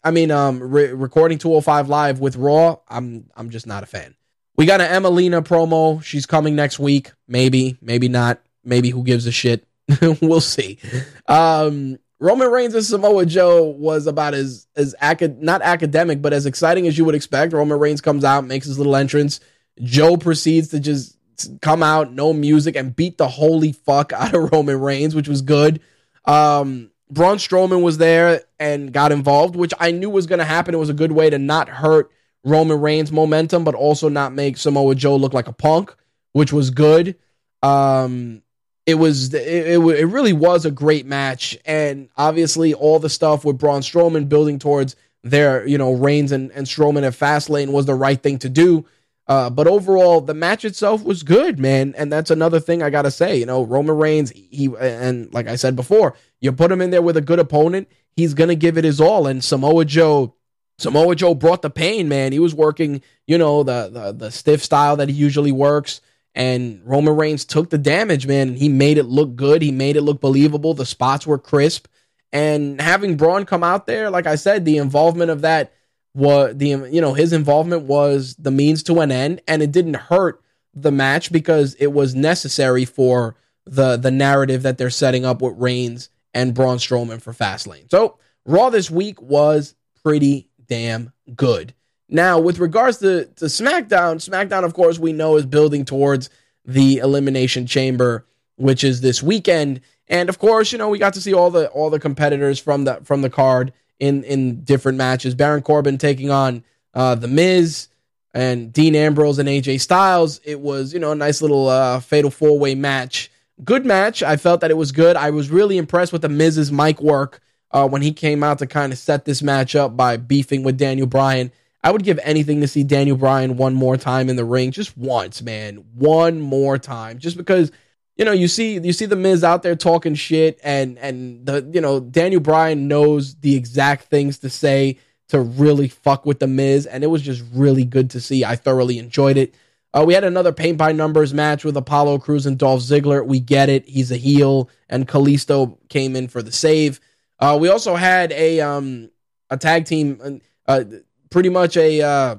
I mean, um, re- recording 205 Live with Raw, I'm I'm just not a fan. We got an Emmalina promo. She's coming next week. Maybe, maybe not. Maybe who gives a shit? *laughs* we'll see. Um, Roman Reigns and Samoa Joe was about as as acad- not academic, but as exciting as you would expect. Roman Reigns comes out, makes his little entrance. Joe proceeds to just come out, no music, and beat the holy fuck out of *laughs* Roman Reigns, which was good. Um, Braun Strowman was there and got involved, which I knew was going to happen. It was a good way to not hurt Roman Reigns' momentum, but also not make Samoa Joe look like a punk, which was good. Um, it was it, it, it really was a great match, and obviously all the stuff with Braun Strowman building towards their you know Reigns and, and Strowman at Fastlane was the right thing to do. Uh, but overall, the match itself was good, man. And that's another thing I gotta say. You know, Roman Reigns, he and like I said before, you put him in there with a good opponent, he's gonna give it his all. And Samoa Joe, Samoa Joe brought the pain, man. He was working, you know, the the, the stiff style that he usually works. And Roman Reigns took the damage, man. He made it look good. He made it look believable. The spots were crisp. And having Braun come out there, like I said, the involvement of that what the you know his involvement was the means to an end and it didn't hurt the match because it was necessary for the the narrative that they're setting up with Reigns and Braun Strowman for Fastlane. So Raw this week was pretty damn good. Now, with regards to, to SmackDown, SmackDown, of course, we know is building towards the Elimination Chamber, which is this weekend. And of course, you know, we got to see all the all the competitors from the from the card in in different matches. Baron Corbin taking on uh, the Miz and Dean Ambrose and AJ Styles. It was you know a nice little uh, fatal four way match. Good match. I felt that it was good. I was really impressed with the Miz's mic work uh, when he came out to kind of set this match up by beefing with Daniel Bryan. I would give anything to see Daniel Bryan one more time in the ring, just once, man, one more time, just because you know, you see you see the Miz out there talking shit, and and the you know Daniel Bryan knows the exact things to say to really fuck with the Miz, and it was just really good to see. I thoroughly enjoyed it. Uh, we had another paint by numbers match with Apollo Crews and Dolph Ziggler. We get it; he's a heel, and Kalisto came in for the save. Uh, we also had a um a tag team, uh, pretty much a uh,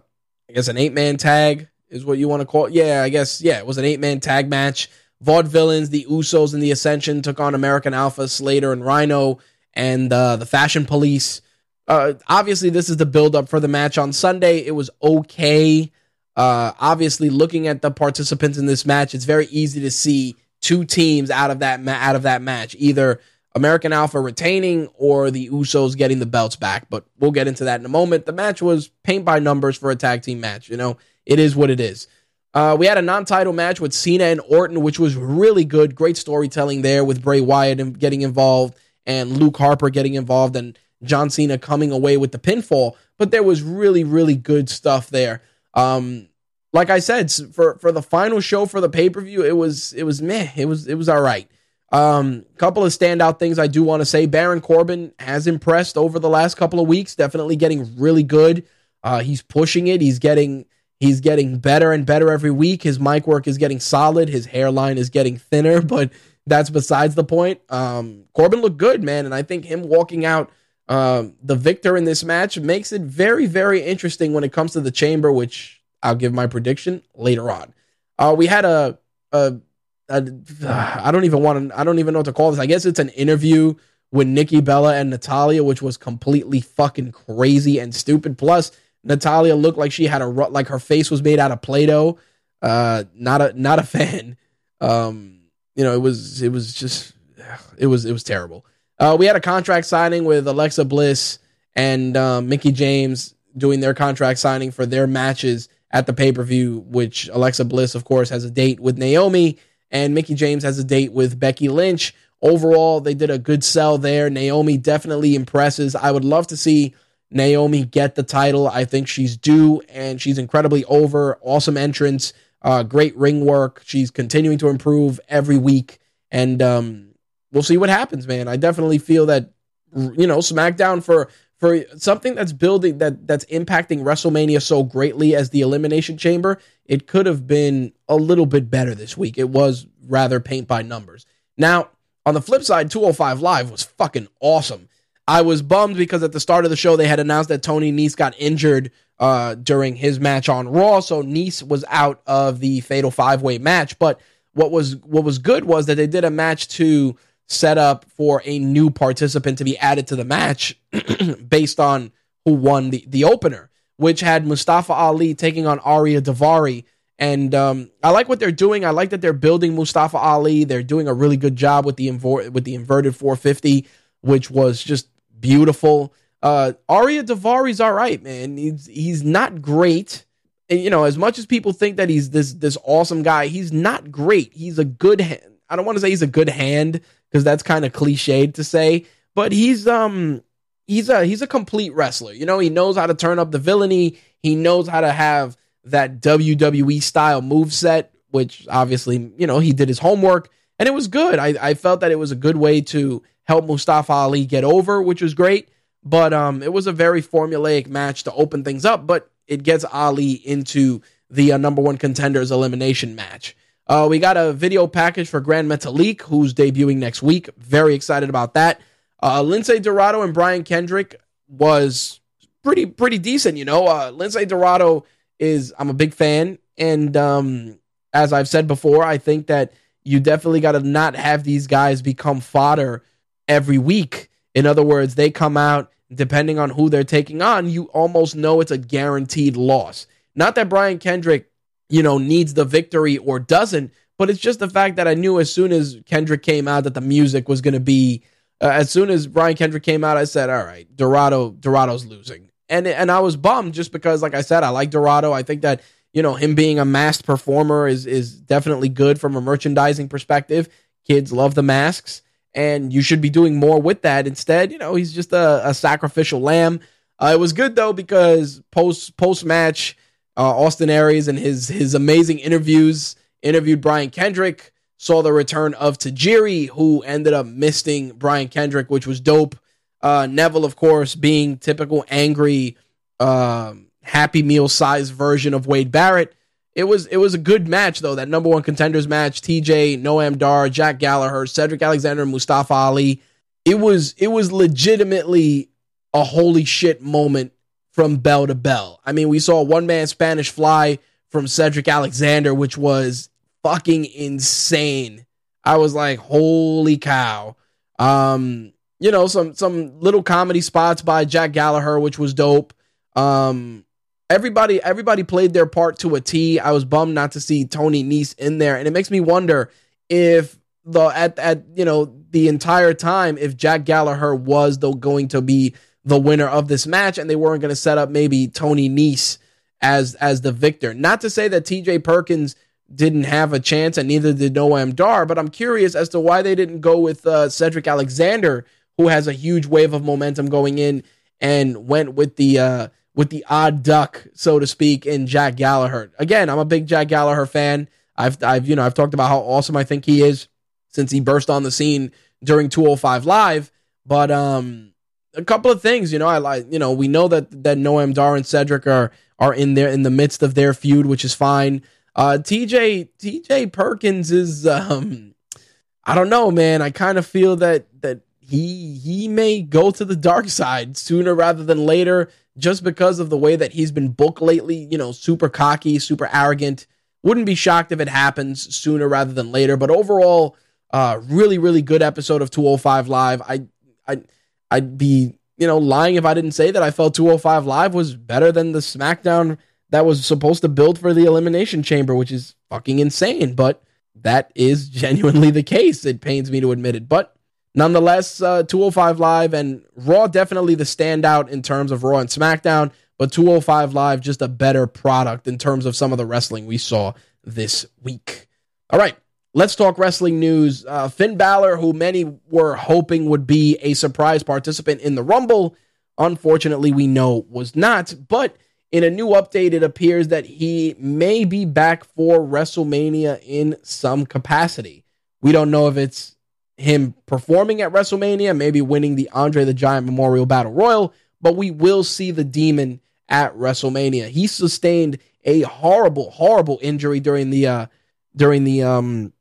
I guess an eight man tag is what you want to call it. Yeah, I guess yeah, it was an eight man tag match. Vaudevillains, the Usos, and the Ascension took on American Alpha, Slater, and Rhino, and uh, the Fashion Police. Uh, obviously, this is the build up for the match on Sunday. It was okay. Uh, obviously, looking at the participants in this match, it's very easy to see two teams out of that ma- out of that match, either American Alpha retaining or the Usos getting the belts back. But we'll get into that in a moment. The match was paint by numbers for a tag team match. You know, it is what it is. Uh, we had a non-title match with Cena and Orton, which was really good. Great storytelling there with Bray Wyatt getting involved and Luke Harper getting involved and John Cena coming away with the pinfall. But there was really, really good stuff there. Um, like I said, for for the final show for the pay per view, it was it was meh. It was it was all right. Um, couple of standout things I do want to say. Baron Corbin has impressed over the last couple of weeks. Definitely getting really good. Uh, he's pushing it. He's getting He's getting better and better every week. His mic work is getting solid. His hairline is getting thinner, *laughs* but that's besides the point. Um, Corbin looked good, man, and I think him walking out um, the victor in this match makes it very, very interesting when it comes to the chamber, which I'll give my prediction later on. Uh, we had a, a uh, *sighs* I don't even want to, I don't even know what to call this. I guess it's an interview with Nikki Bella and Natalya, which was completely fucking crazy and stupid. Plus, Natalya looked like she had a like her face was made out of Play-Doh. Uh, not a not a *laughs* fan. Um, you know, it was it was just *sighs* it was it was terrible. Uh, we had a contract signing with Alexa Bliss and um, Mickie James doing their contract signing for their matches at the pay per view. Which Alexa Bliss, of course, has a date with Naomi, and Mickie James has a date with Becky Lynch. Overall, they did a good sell there. Naomi definitely impresses. I would love to see Naomi get the title. I think she's due, and she's incredibly over. Awesome entrance, uh, great ring work. She's continuing to improve every week, and um, we'll see what happens, man. I definitely feel that you know SmackDown for for something that's building that that's impacting WrestleMania so greatly as the Elimination Chamber. It could have been a little bit better this week. It was rather paint by numbers. Now on the flip side, 205 Live was fucking awesome. I was bummed because at the start of the show they had announced that Tony Nese got injured uh, during his match on Raw, so Nese was out of the Fatal Five Way match. But what was what was good was that they did a match to set up for a new participant to be added to the match *clears throat* based on who won the the opener, which had Mustafa Ali taking on Ariya Daivari and um, I like what they're doing. I like that they're building Mustafa Ali. They're doing a really good job with the invo- with the inverted 450, which was just beautiful. Uh, Ariya Daivari's all right, man. He's he's not great. And, you know, as much as people think that he's this this awesome guy, he's not great. He's a good hand. I don't want to say he's a good hand because that's kind of cliched to say, but he's um he's a he's a complete wrestler. You know, he knows how to turn up the villainy. He knows how to have that WWE style move set, which obviously, you know, he did his homework and it was good. I, I felt that it was a good way to help Mustafa Ali get over, which was great. But um, it was a very formulaic match to open things up, but it gets Ali into the uh, number one contenders elimination match. Uh, we got a video package for Grand Metalik, who's debuting next week. Very excited about that. Uh, Lince Dorado and Brian Kendrick was pretty pretty decent, you know. Uh, Lince Dorado is I'm a big fan, and um, as I've said before, I think that you definitely got to not have these guys become fodder every week. In other words, they come out depending on who they're taking on, you almost know it's a guaranteed loss. Not that Brian Kendrick, you know, needs the victory or doesn't, but it's just the fact that I knew as soon as Kendrick came out that the music was going to be. Uh, as soon as Brian Kendrick came out, I said, "All right, Dorado, Dorado's losing." and and I was bummed just because, like I said, I like Dorado. I think that you know him being a masked performer is is definitely good from a merchandising perspective. Kids love the masks, and you should be doing more with that. Instead, you know, he's just a, a sacrificial lamb. Uh, it was good though because post post match, uh, Austin Aries and his his amazing interviews interviewed Brian Kendrick. Saw the return of Tajiri, who ended up misting Brian Kendrick, which was dope. Uh, Neville, of course, being typical angry, um, Happy Meal size version of Wade Barrett. It was it was a good match though. That number one contenders match: TJ, Noam Dar, Jack Gallagher, Cedric Alexander, Mustafa Ali. It was it was legitimately a holy shit moment from bell to bell. I mean, we saw one man Spanish fly from Cedric Alexander, which was fucking insane. I was like, holy cow. Um, you know, some some little comedy spots by Jack Gallagher, which was dope. Um, everybody everybody played their part to a T. I was bummed not to see Tony Nese in there, and it makes me wonder if the at at you know the entire time if Jack Gallagher was though going to be the winner of this match, and they weren't going to set up maybe Tony Nese as as the victor. Not to say that T.J. Perkins didn't have a chance, and neither did Noam Dar, but I'm curious as to why they didn't go with uh, Cedric Alexander who has a huge wave of momentum going in and went with the uh, with the odd duck, so to speak, in Jack Gallagher. Again, I'm a big Jack Gallagher fan. I've I've you know I've talked about how awesome I think he is since he burst on the scene during 205 Live. But um, a couple of things, you know, I like you know we know that that Noam Dar and Cedric are are in there in the midst of their feud, which is fine. Uh, TJ TJ Perkins is um, I don't know, man. I kind of feel that that he he may go to the dark side sooner rather than later just because of the way that he's been booked lately, you know, super cocky, super arrogant. Wouldn't be shocked if it happens sooner rather than later, but overall uh really really good episode of 205 live. I I I'd be you know lying if I didn't say that I felt 205 Live was better than the SmackDown that was supposed to build for the Elimination Chamber, which is fucking insane. But that is *laughs* genuinely the case. It pains me to admit it, but nonetheless, uh, 205 Live and Raw definitely the standout in terms of Raw and SmackDown. But 205 Live just a better product in terms of some of the wrestling we saw this week. All right, let's talk wrestling news. Uh, Finn Balor, who many were hoping would be a surprise participant in the Rumble, unfortunately, we know was not. But in a new update, it appears that he may be back for WrestleMania in some capacity. We don't know if it's him performing at WrestleMania, maybe winning the Andre the Giant Memorial Battle Royal, but we will see the demon at WrestleMania. He sustained a horrible, horrible injury during the uh during the um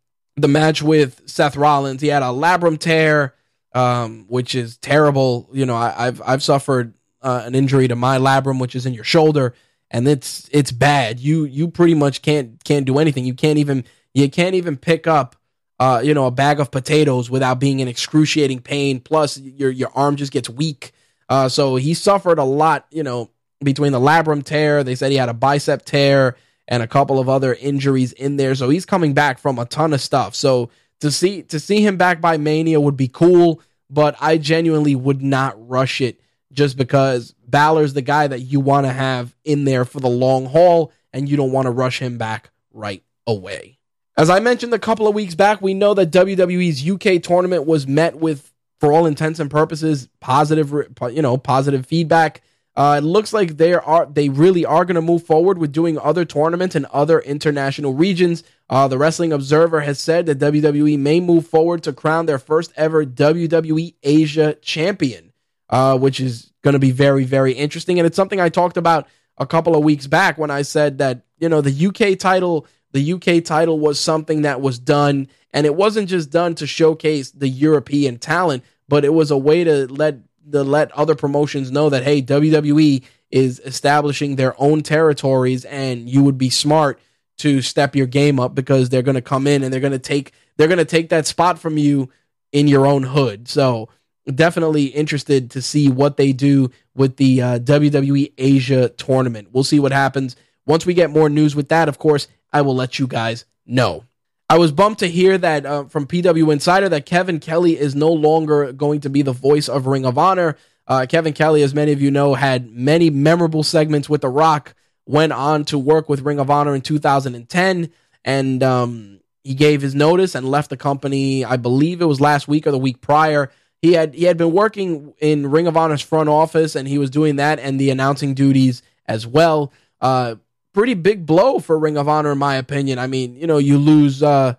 the match with Seth Rollins. He had a labrum tear, um, which is terrible. You know, I, have I've suffered uh, an injury to my labrum, which is in your shoulder, and it's it's bad. You you pretty much can't can't do anything. You can't even you can't even pick up uh, you know a bag of potatoes without being in excruciating pain. Plus, your your arm just gets weak. Uh, so he suffered a lot. You know, between the labrum tear, they said he had a bicep tear and a couple of other injuries in there. So he's coming back from a ton of stuff. So to see to see him back by Mania would be cool, but I genuinely would not rush it just because Balor's the guy that you want to have in there for the long haul and you don't want to rush him back right away. As I mentioned a couple of weeks back, we know that WWE's UK tournament was met with for all intents and purposes positive you know positive feedback uh, it looks like they are they really are going to move forward with doing other tournaments in other international regions. Uh, the Wrestling Observer has said that WWE may move forward to crown their first ever WWE Asia champion, uh, which is going to be very very interesting. And it's something I talked about a couple of weeks back when I said that you know the UK title the UK title was something that was done, and it wasn't just done to showcase the European talent, but it was a way to let to let other promotions know that hey, WWE is establishing their own territories, and you would be smart to step your game up because they're going to come in and they're going to take they're going to take that spot from you in your own hood. So definitely interested to see what they do with the uh, WWE Asia tournament. We'll see what happens once we get more news with that. Of course, I will let you guys know. I was bummed to hear that uh, from PW Insider that Kevin Kelly is no longer going to be the voice of Ring of Honor. Uh, Kevin Kelly, as many of you know, had many memorable segments with The Rock. Went on to work with Ring of Honor in 2010, and um, he gave his notice and left the company. I believe it was last week or the week prior. He had he had been working in Ring of Honor's front office, and he was doing that and the announcing duties as well. Uh, pretty big blow for Ring of Honor, in my opinion. I mean, you know, you lose, uh,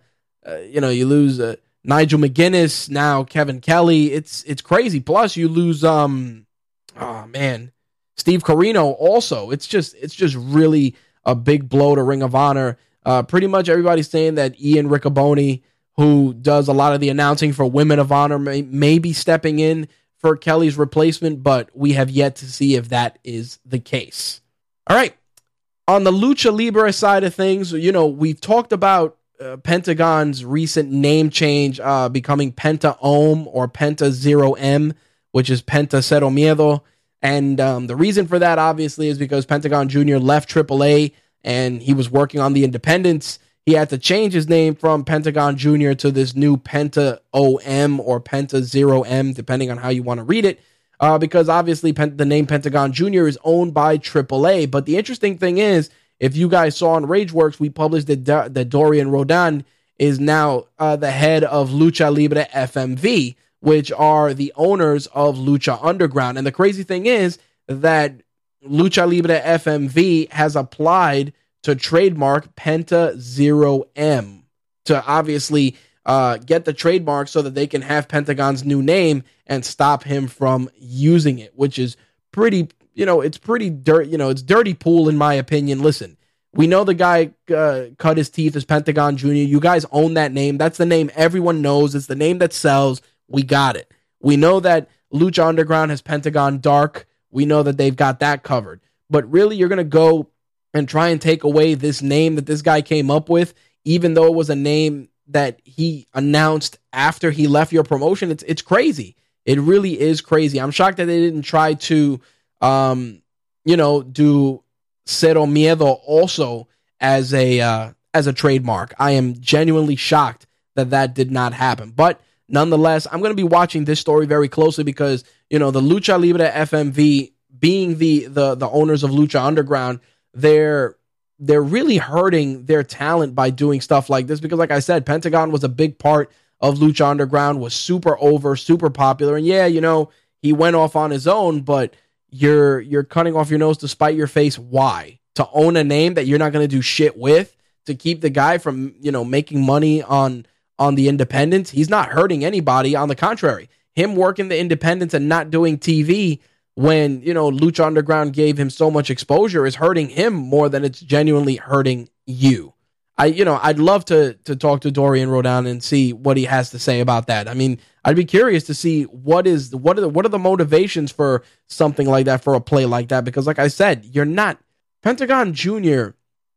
uh you know, you lose uh, Nigel McGuinness now, Kevin Kelly. It's it's crazy. Plus, you lose, um, oh man, Steve Corino. Also, it's just it's just really a big blow to Ring of Honor. Uh, pretty much everybody's saying that Ian Riccoboni, who does a lot of the announcing for Women of Honor, may, may be stepping in for Kelly's replacement, but we have yet to see if that is the case. All right, on the lucha libre side of things, you know, we've talked about uh, Pentagon's recent name change, uh, becoming Penta Om or Penta Zero M, which is Penta Cero Miedo. And um, the reason for that, obviously, is because Pentagon Jr. left AAA and he was working on the independents. He had to change his name from Pentagon Jr. to this new Penta OM or Penta Zero M, depending on how you want to read it uh, because obviously Pen- the name Pentagon Jr. is owned by AAA. But the interesting thing is, if you guys saw on RageWorks, we published that, that Dorian Roldan is now uh, the head of Lucha Libre FMV, which are the owners of Lucha Underground. And the crazy thing is that Lucha Libre FMV has applied to trademark Penta Zero M to obviously uh, get the trademark so that they can have Pentagon's new name and stop him from using it, which is pretty, you know, it's pretty dirt, you know, it's dirty pool in my opinion. Listen, we know the guy uh, cut his teeth as Pentagon Jr. You guys own that name. That's the name everyone knows. It's the name that sells. We got it. We know that Lucha Underground has Pentagon Dark. We know that they've got that covered. But really, you're going to go and try and take away this name that this guy came up with, even though it was a name that he announced after he left your promotion. It's it's crazy. It really is crazy. I'm shocked that they didn't try to, um, you know, do Cero Miedo also as a uh, as a trademark. I am genuinely shocked that that did not happen. But nonetheless, I'm going to be watching this story very closely because you know the Lucha Libre FMV being the the the owners of Lucha Underground, they're they're really hurting their talent by doing stuff like this because like I said, Pentagon was a big part of Lucha Underground, was super over, super popular. And yeah, you know, he went off on his own, but you're you're cutting off your nose to spite your face. Why? To own a name that you're not going to do shit with, to keep the guy from, you know, making money on on the independents. He's not hurting anybody. On the contrary, him working the independents and not doing TV when, you know, Lucha Underground gave him so much exposure is hurting him more than it's genuinely hurting you. I, you know, I'd love to to talk to Dorian Roldan and see what he has to say about that. I mean, I'd be curious to see what is what are the, what are the motivations for something like that for a play like that because like I said, you're not Pentagon Jr.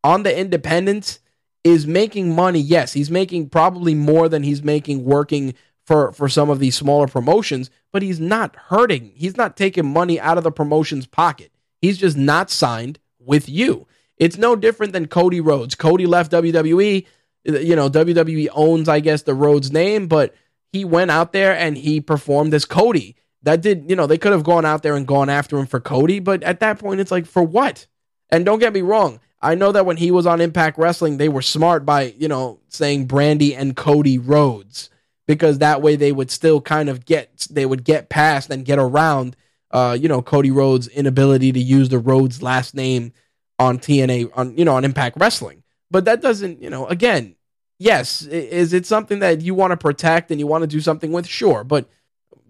on the independents is making money. Yes, he's making probably more than he's making working for for some of these smaller promotions, but he's not hurting. He's not taking money out of the promotion's pocket. He's just not signed with you. It's no different than Cody Rhodes. Cody left WWE. You know, WWE owns, I guess, the Rhodes name, but he went out there and he performed as Cody. That did, you know, they could have gone out there and gone after him for Cody, but at that point, it's like, for what? And don't get me wrong, I know that when he was on Impact Wrestling, they were smart by, you know, saying Brandi and Cody Rhodes because that way they would still kind of get they would get past and get around uh, you know, Cody Rhodes' inability to use the Rhodes last name on TNA on you know on Impact Wrestling. But that doesn't, you know, again, yes, is it something that you want to protect and you want to do something with? Sure, but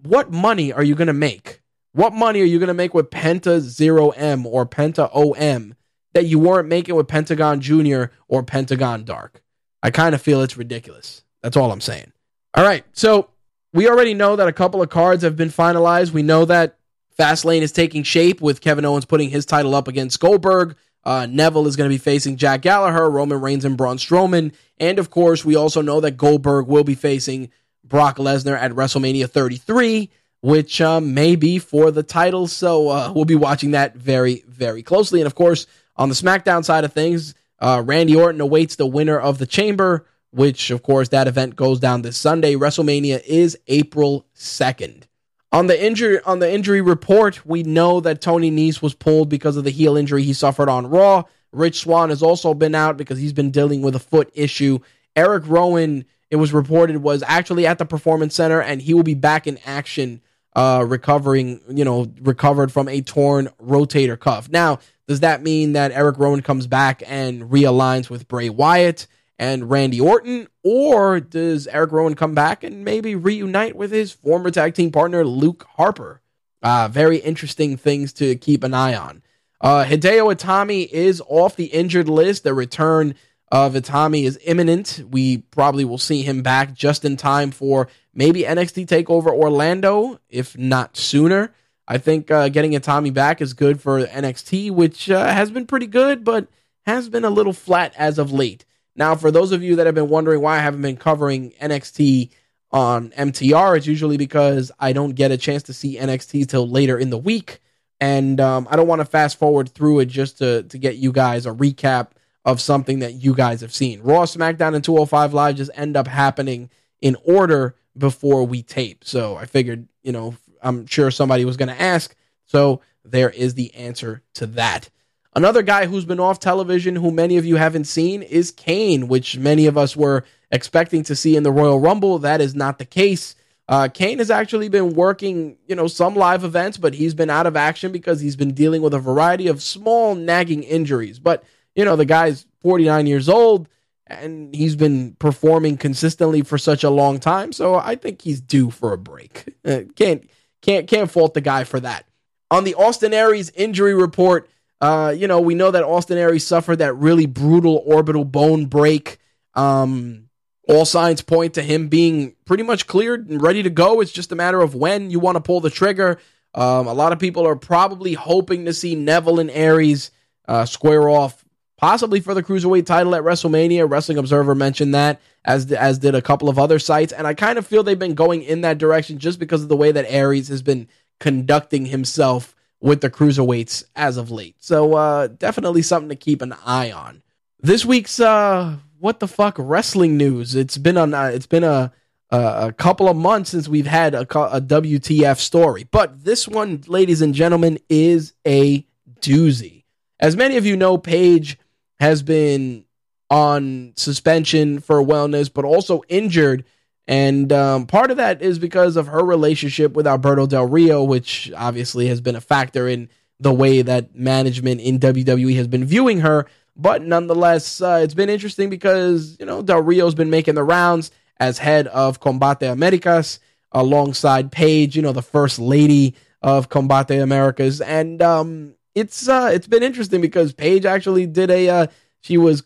what money are you going to make? What money are you going to make with Penta Zero M or Penta OM that you weren't making with Pentagon Junior or Pentagon Dark. I kind of feel it's ridiculous. That's all I'm saying. All right, so we already know that a couple of cards have been finalized. We know that Fastlane is taking shape with Kevin Owens putting his title up against Goldberg. Uh, Neville is going to be facing Jack Gallagher, Roman Reigns, and Braun Strowman. And of course, we also know that Goldberg will be facing Brock Lesnar at WrestleMania 33, which um, may be for the title. So uh, we'll be watching that very, very closely. And of course, on the SmackDown side of things, uh, Randy Orton awaits the winner of the Chamber, which, of course, that event goes down this Sunday. WrestleMania is April 2nd. On the injury on the injury report, we know that Tony Nese was pulled because of the heel injury he suffered on Raw. Rich Swann has also been out because he's been dealing with a foot issue. Eric Rowan, it was reported, was actually at the Performance Center and he will be back in action, uh, recovering, you know, recovered from a torn rotator cuff. Now, does that mean that Eric Rowan comes back and realigns with Bray Wyatt and Randy Orton? Or does Eric Rowan come back and maybe reunite with his former tag team partner, Luke Harper? Uh, very interesting things to keep an eye on. Uh, Hideo Itami is off the injured list. The return of Itami is imminent. We probably will see him back just in time for maybe NXT TakeOver Orlando, if not sooner. I think uh, getting Itami back is good for NXT, which uh, has been pretty good, but has been a little flat as of late. Now, for those of you that have been wondering why I haven't been covering NXT on MTR, it's usually because I don't get a chance to see NXT till later in the week, and um, I don't want to fast forward through it just to to get you guys a recap of something that you guys have seen. Raw, SmackDown, and 205 Live just end up happening in order before we tape. So I figured, you know, I'm sure somebody was going to ask. So there is the answer to that. Another guy who's been off television, who many of you haven't seen, is Kane, which many of us were expecting to see in the Royal Rumble. That is not the case. Uh, Kane has actually been working, you know, some live events, but he's been out of action because he's been dealing with a variety of small nagging injuries. But you know, the guy's 49 years old and he's been performing consistently for such a long time, so I think he's due for a break. *laughs* Can't can't can't fault the guy for that. On the Austin Aries injury report, uh, you know, we know that Austin Aries suffered that really brutal orbital bone break. Um, all signs point to him being pretty much cleared and ready to go. It's just a matter of when you want to pull the trigger. Um, a lot of people are probably hoping to see Neville and Aries uh, square off possibly for the cruiserweight title at WrestleMania. Wrestling Observer mentioned that, as as did a couple of other sites, and I kind of feel they've been going in that direction just because of the way that Aries has been conducting himself with the cruiserweights as of late. So uh, definitely something to keep an eye on. This week's uh, what the fuck wrestling news. It's been on. Uh, it's been a, a, couple of months since we've had a, a WTF story, but this one, ladies and gentlemen, is a doozy. As many of you know, Paige has been on suspension for wellness, but also injured. And um, part of that is because of her relationship with Alberto Del Rio, which obviously has been a factor in the way that management in WWE has been viewing her. But nonetheless, uh, it's been interesting because, you know, Del Rio's been making the rounds as head of Combate Americas alongside Paige, you know, the first lady of Combate Americas. And um, it's uh, it's been interesting because Paige actually did a uh, she was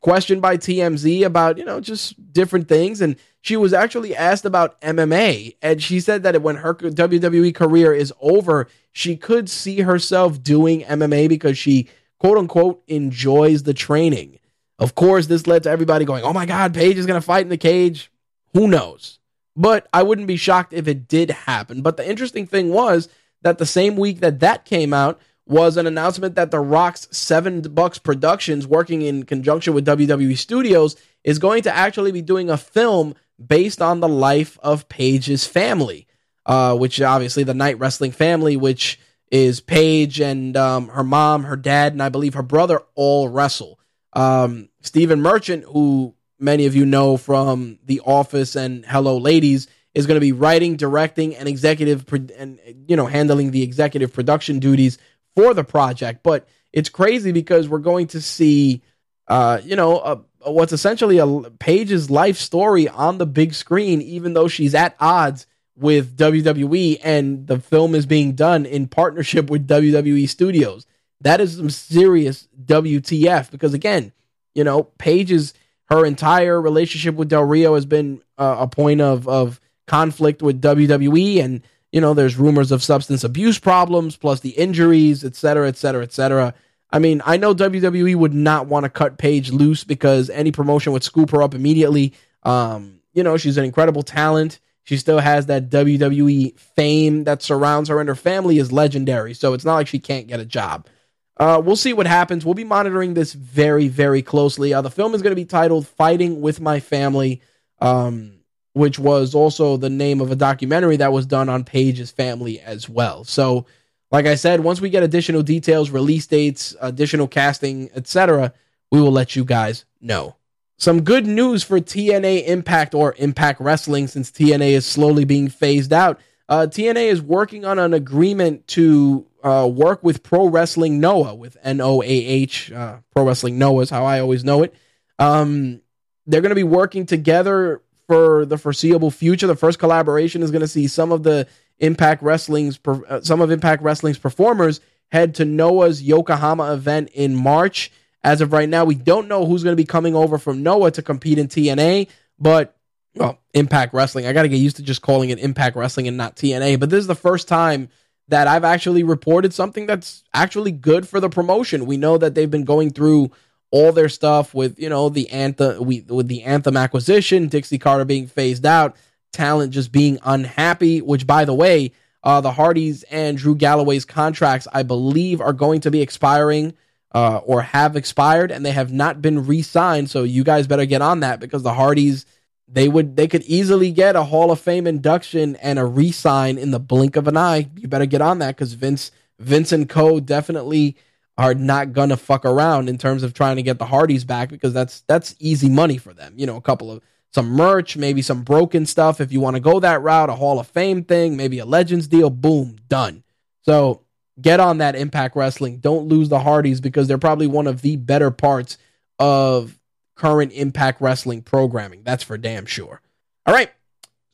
questioned by TMZ about, you know, just different things and she was actually asked about MMA and she said that when her WWE career is over, she could see herself doing MMA because she quote unquote enjoys the training. Of course, this led to everybody going, "Oh my god, Paige is going to fight in the cage." Who knows? But I wouldn't be shocked if it did happen. But the interesting thing was that the same week that that came out, was an announcement that The Rock's Seven Bucks Productions, working in conjunction with WWE Studios, is going to actually be doing a film based on the life of Paige's family, uh, which obviously the Knight Wrestling family, which is Paige and um, her mom, her dad, and I believe her brother all wrestle. Um, Stephen Merchant, who many of you know from The Office and Hello Ladies, is going to be writing, directing, and executive, pro- and you know, handling the executive production duties for the project. But it's crazy because we're going to see, uh, you know, a, what's essentially a Paige's life story on the big screen, even though she's at odds with WWE and the film is being done in partnership with WWE Studios. That is some serious WTF because again, you know, Paige's her entire relationship with Del Rio has been uh, a point of of conflict with WWE and you know, there's rumors of substance abuse problems, plus the injuries, et cetera, et cetera, et cetera. I mean, I know WWE would not want to cut Paige loose because any promotion would scoop her up immediately. Um, you know, she's an incredible talent. She still has that WWE fame that surrounds her, and her family is legendary. So it's not like she can't get a job. Uh, we'll see what happens. We'll be monitoring this very, very closely. Uh, the film is going to be titled "Fighting with My Family." Um, which was also the name of a documentary that was done on Paige's family as well. So, like I said, once we get additional details, release dates, additional casting, etc., we will let you guys know. Some good news for TNA Impact or Impact Wrestling since TNA is slowly being phased out. Uh, TNA is working on an agreement to uh, work with Pro Wrestling Noah, with N O A H. Uh, Pro Wrestling Noah is how I always know it. Um, they're going to be working together for the foreseeable future. The first collaboration is going to see some of the Impact Wrestling's uh, some of Impact Wrestling's performers head to Noah's Yokohama event in March. As of right now, we don't know who's going to be coming over from Noah to compete in TNA, but well, Impact Wrestling. I got to get used to just calling it Impact Wrestling and not TNA. But this is the first time that I've actually reported something that's actually good for the promotion. We know that they've been going through all their stuff with you know the anthem we, with the anthem acquisition, Dixie Carter being phased out, talent just being unhappy. Which, by the way, uh, the Hardys and Drew Galloway's contracts, I believe, are going to be expiring uh, or have expired, and they have not been re-signed. So you guys better get on that because the Hardys they would they could easily get a Hall of Fame induction and a re-sign in the blink of an eye. You better get on that because Vince Vince and Co. definitely are not gonna fuck around in terms of trying to get the Hardys back because that's that's easy money for them. You know, a couple of some merch, maybe some broken stuff if you want to go that route, a Hall of Fame thing, maybe a Legends deal, boom, done. So get on that Impact Wrestling. Don't lose the Hardys because they're probably one of the better parts of current Impact Wrestling programming. That's for damn sure. All right.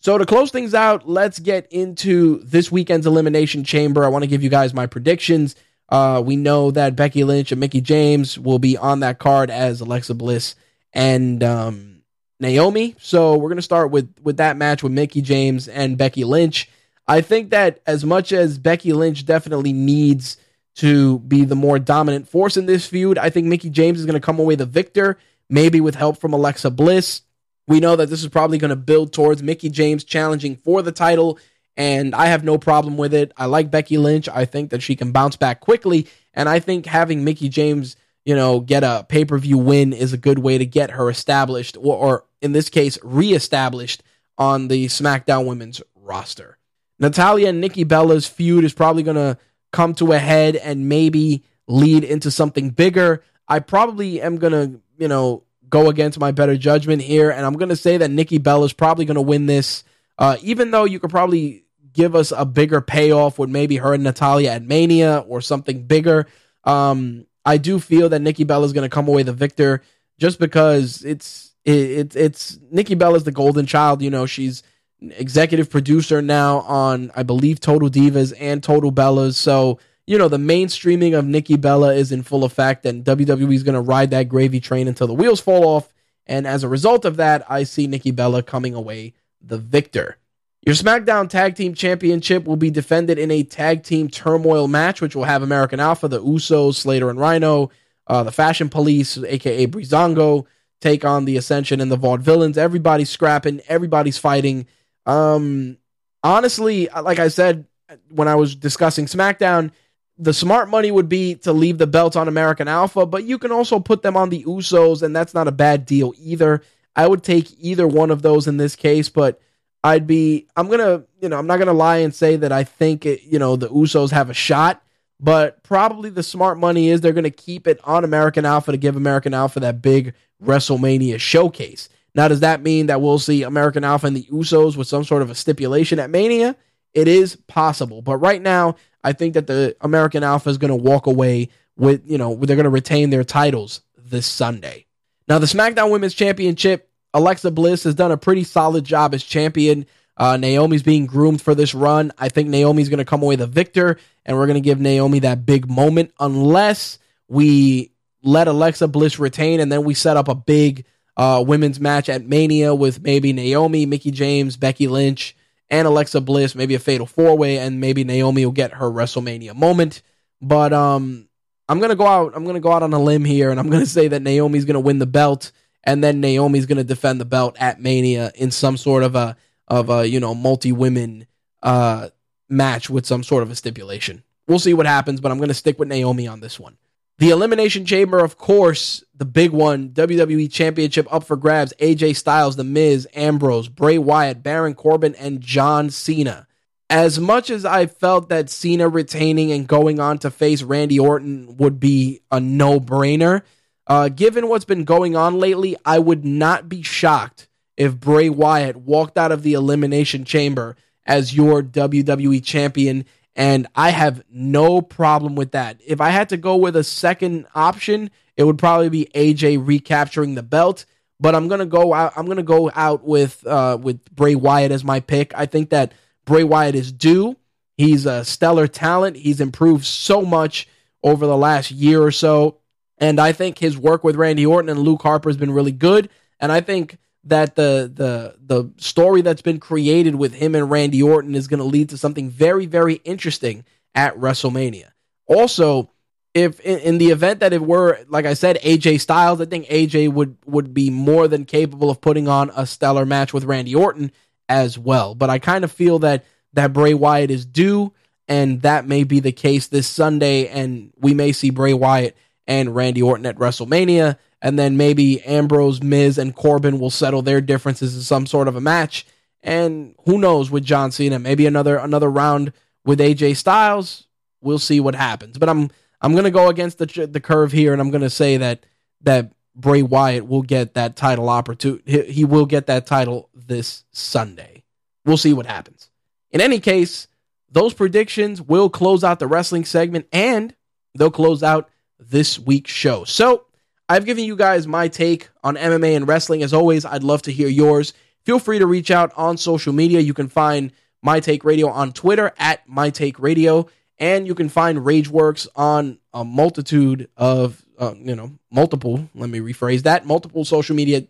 So to close things out, let's get into this weekend's Elimination Chamber. I want to give you guys my predictions. Uh, we know that Becky Lynch and Mickie James will be on that card as Alexa Bliss and um, Naomi. So we're gonna start with with that match with Mickie James and Becky Lynch. I think that as much as Becky Lynch definitely needs to be the more dominant force in this feud. I think Mickie James is to come away the victor, maybe with help from Alexa Bliss. We know that this is probably going to build towards Mickie James challenging for the title, and I have no problem with it. I like Becky Lynch. I think that she can bounce back quickly, and I think having Mickie James, you know, get a pay per view win is a good way to get her established, or, or in this case, reestablished on the SmackDown Women's roster. Natalya and Nikki Bella's feud is probably going to come to a head and maybe lead into something bigger. I probably am going to, you know, go against my better judgment here, and I'm going to say that Nikki Bella is probably going to win this, uh, even though you could probably give us a bigger payoff with maybe her and Natalya at Mania or something bigger. Um, I do feel that Nikki Bella is going to come away the victor just because it's it, it, it's Nikki Bella's the golden child. You know, she's executive producer now on I believe Total Divas and Total Bellas. So you know the mainstreaming of Nikki Bella is in full effect, and WWE is going to ride that gravy train until the wheels fall off. And as a result of that, I see Nikki Bella coming away the victor. Your SmackDown Tag Team Championship will be defended in a tag team turmoil match, which will have American Alpha, the Usos, Slater and Rhino, uh, the Fashion Police, aka Breezango, take on the Ascension and the Vaudevillains. Everybody's scrapping, everybody's fighting. Um, honestly, like I said when I was discussing SmackDown, the smart money would be to leave the belts on American Alpha, but you can also put them on the Usos, and that's not a bad deal either. I would take either one of those in this case, but I'd be, I'm gonna, you know, I'm not gonna lie and say that I think, it, you know, the Usos have a shot, but probably the smart money is they're gonna keep it on American Alpha to give American Alpha that big WrestleMania showcase. Now, does that mean that we'll see American Alpha and the Usos with some sort of a stipulation at Mania? It is possible. But right now, I think that the American Alpha is to walk away with, you know, they're to retain their titles this Sunday. Now, the SmackDown Women's Championship, Alexa Bliss has done a pretty solid job as champion. Uh, Naomi's being groomed for this run. I think Naomi's going to come away the victor, and we're going to give Naomi that big moment unless we let Alexa Bliss retain and then we set up a big uh, women's match at Mania with maybe Naomi, Mickie James, Becky Lynch, and Alexa Bliss, maybe a fatal four way, and maybe Naomi will get her WrestleMania moment. But um, I'm gonna go out. I'm gonna go out on a limb here, and I'm gonna say that Naomi's gonna win the belt, and then Naomi's gonna defend the belt at Mania in some sort of a of a you know multi women uh match with some sort of a stipulation. We'll see what happens, but I'm gonna stick with Naomi on this one. The Elimination Chamber, of course, the big one, WWE Championship up for grabs. AJ Styles, The Miz, Ambrose, Bray Wyatt, Baron Corbin, and John Cena. As much as I felt that Cena retaining and going on to face Randy Orton would be a no brainer, uh, given what's been going on lately, I would not be shocked if Bray Wyatt walked out of the Elimination Chamber as your WWE Champion and I have no problem with that. If I had to go with a second option, it would probably be AJ recapturing the belt. But I'm gonna go out. I'm gonna go out with uh, with Bray Wyatt as my pick. I think that Bray Wyatt is due. He's a stellar talent. He's improved so much over the last year or so, and I think his work with Randy Orton and Luke Harper has been really good. And I think that the the the story that's been created with him and Randy Orton is going to lead to something very very interesting at WrestleMania. Also, if in, in, the event that it were like I said AJ Styles, I think AJ would would be more than capable of putting on a stellar match with Randy Orton as well. But I kind of feel that that Bray Wyatt is due and that may be the case this Sunday and we may see Bray Wyatt and Randy Orton at WrestleMania and then maybe Ambrose, Miz, and Corbin will settle their differences in some sort of a match. And who knows with John Cena? Maybe another another round with AJ Styles. We'll see what happens. But I'm I'm gonna go against the the curve here, and I'm gonna say that that Bray Wyatt will get that title opportunity. He, he will get that title this Sunday. We'll see what happens. In any case, those predictions will close out the wrestling segment, and they'll close out this week's show. So I've given you guys my take on MMA and wrestling. As always, I'd love to hear yours. Feel free to reach out on social media. You can find My Take Radio on Twitter at My Take Radio, and you can find Rageworks on a multitude of, uh, you know, multiple, let me rephrase that, multiple social media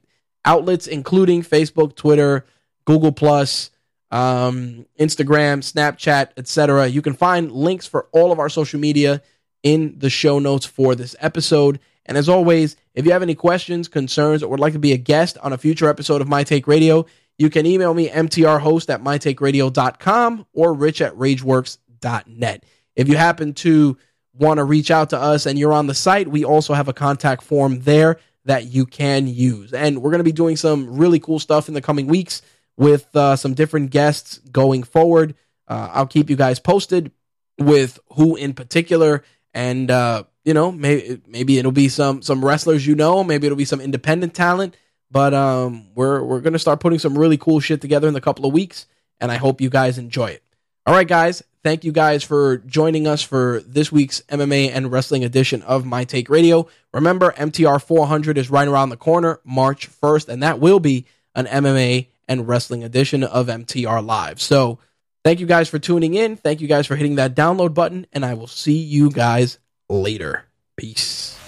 outlets, including Facebook, Twitter, Google Plus, um, Instagram, Snapchat, etc. You can find links for all of our social media in the show notes for this episode. And as always, if you have any questions, concerns, or would like to be a guest on a future episode of My Take Radio, you can email me mtrhost at mytakeradio.com or rich at rageworks.net. If you happen to want to reach out to us and you're on the site, we also have a contact form there that you can use. And we're going to be doing some really cool stuff in the coming weeks with uh, some different guests going forward. Uh, I'll keep you guys posted with who in particular, and uh, you know, maybe maybe it'll be some some wrestlers you know, maybe it'll be some independent talent. But um, we're we're gonna start putting some really cool shit together in a couple of weeks, and I hope you guys enjoy it. All right, guys, thank you guys for joining us for this week's MMA and wrestling edition of My Take Radio. Remember, MTR 400 is right around the corner, March 1st, and that will be an MMA and wrestling edition of MTR Live. So, thank you guys for tuning in. Thank you guys for hitting that download button, and I will see you guys later. Peace.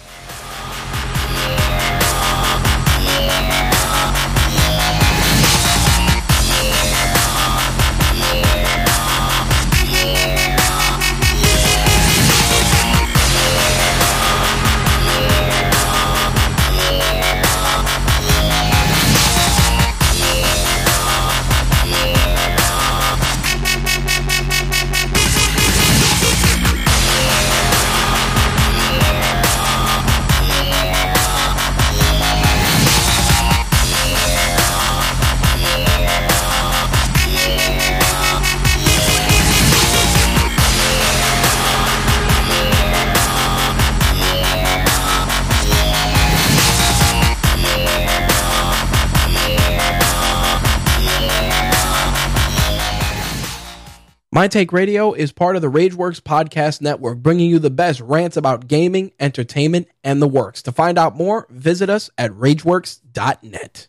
My Take Radio is part of the Rageworks Podcast Network, bringing you the best rants about gaming, entertainment, and the works. To find out more, visit us at rageworks.net.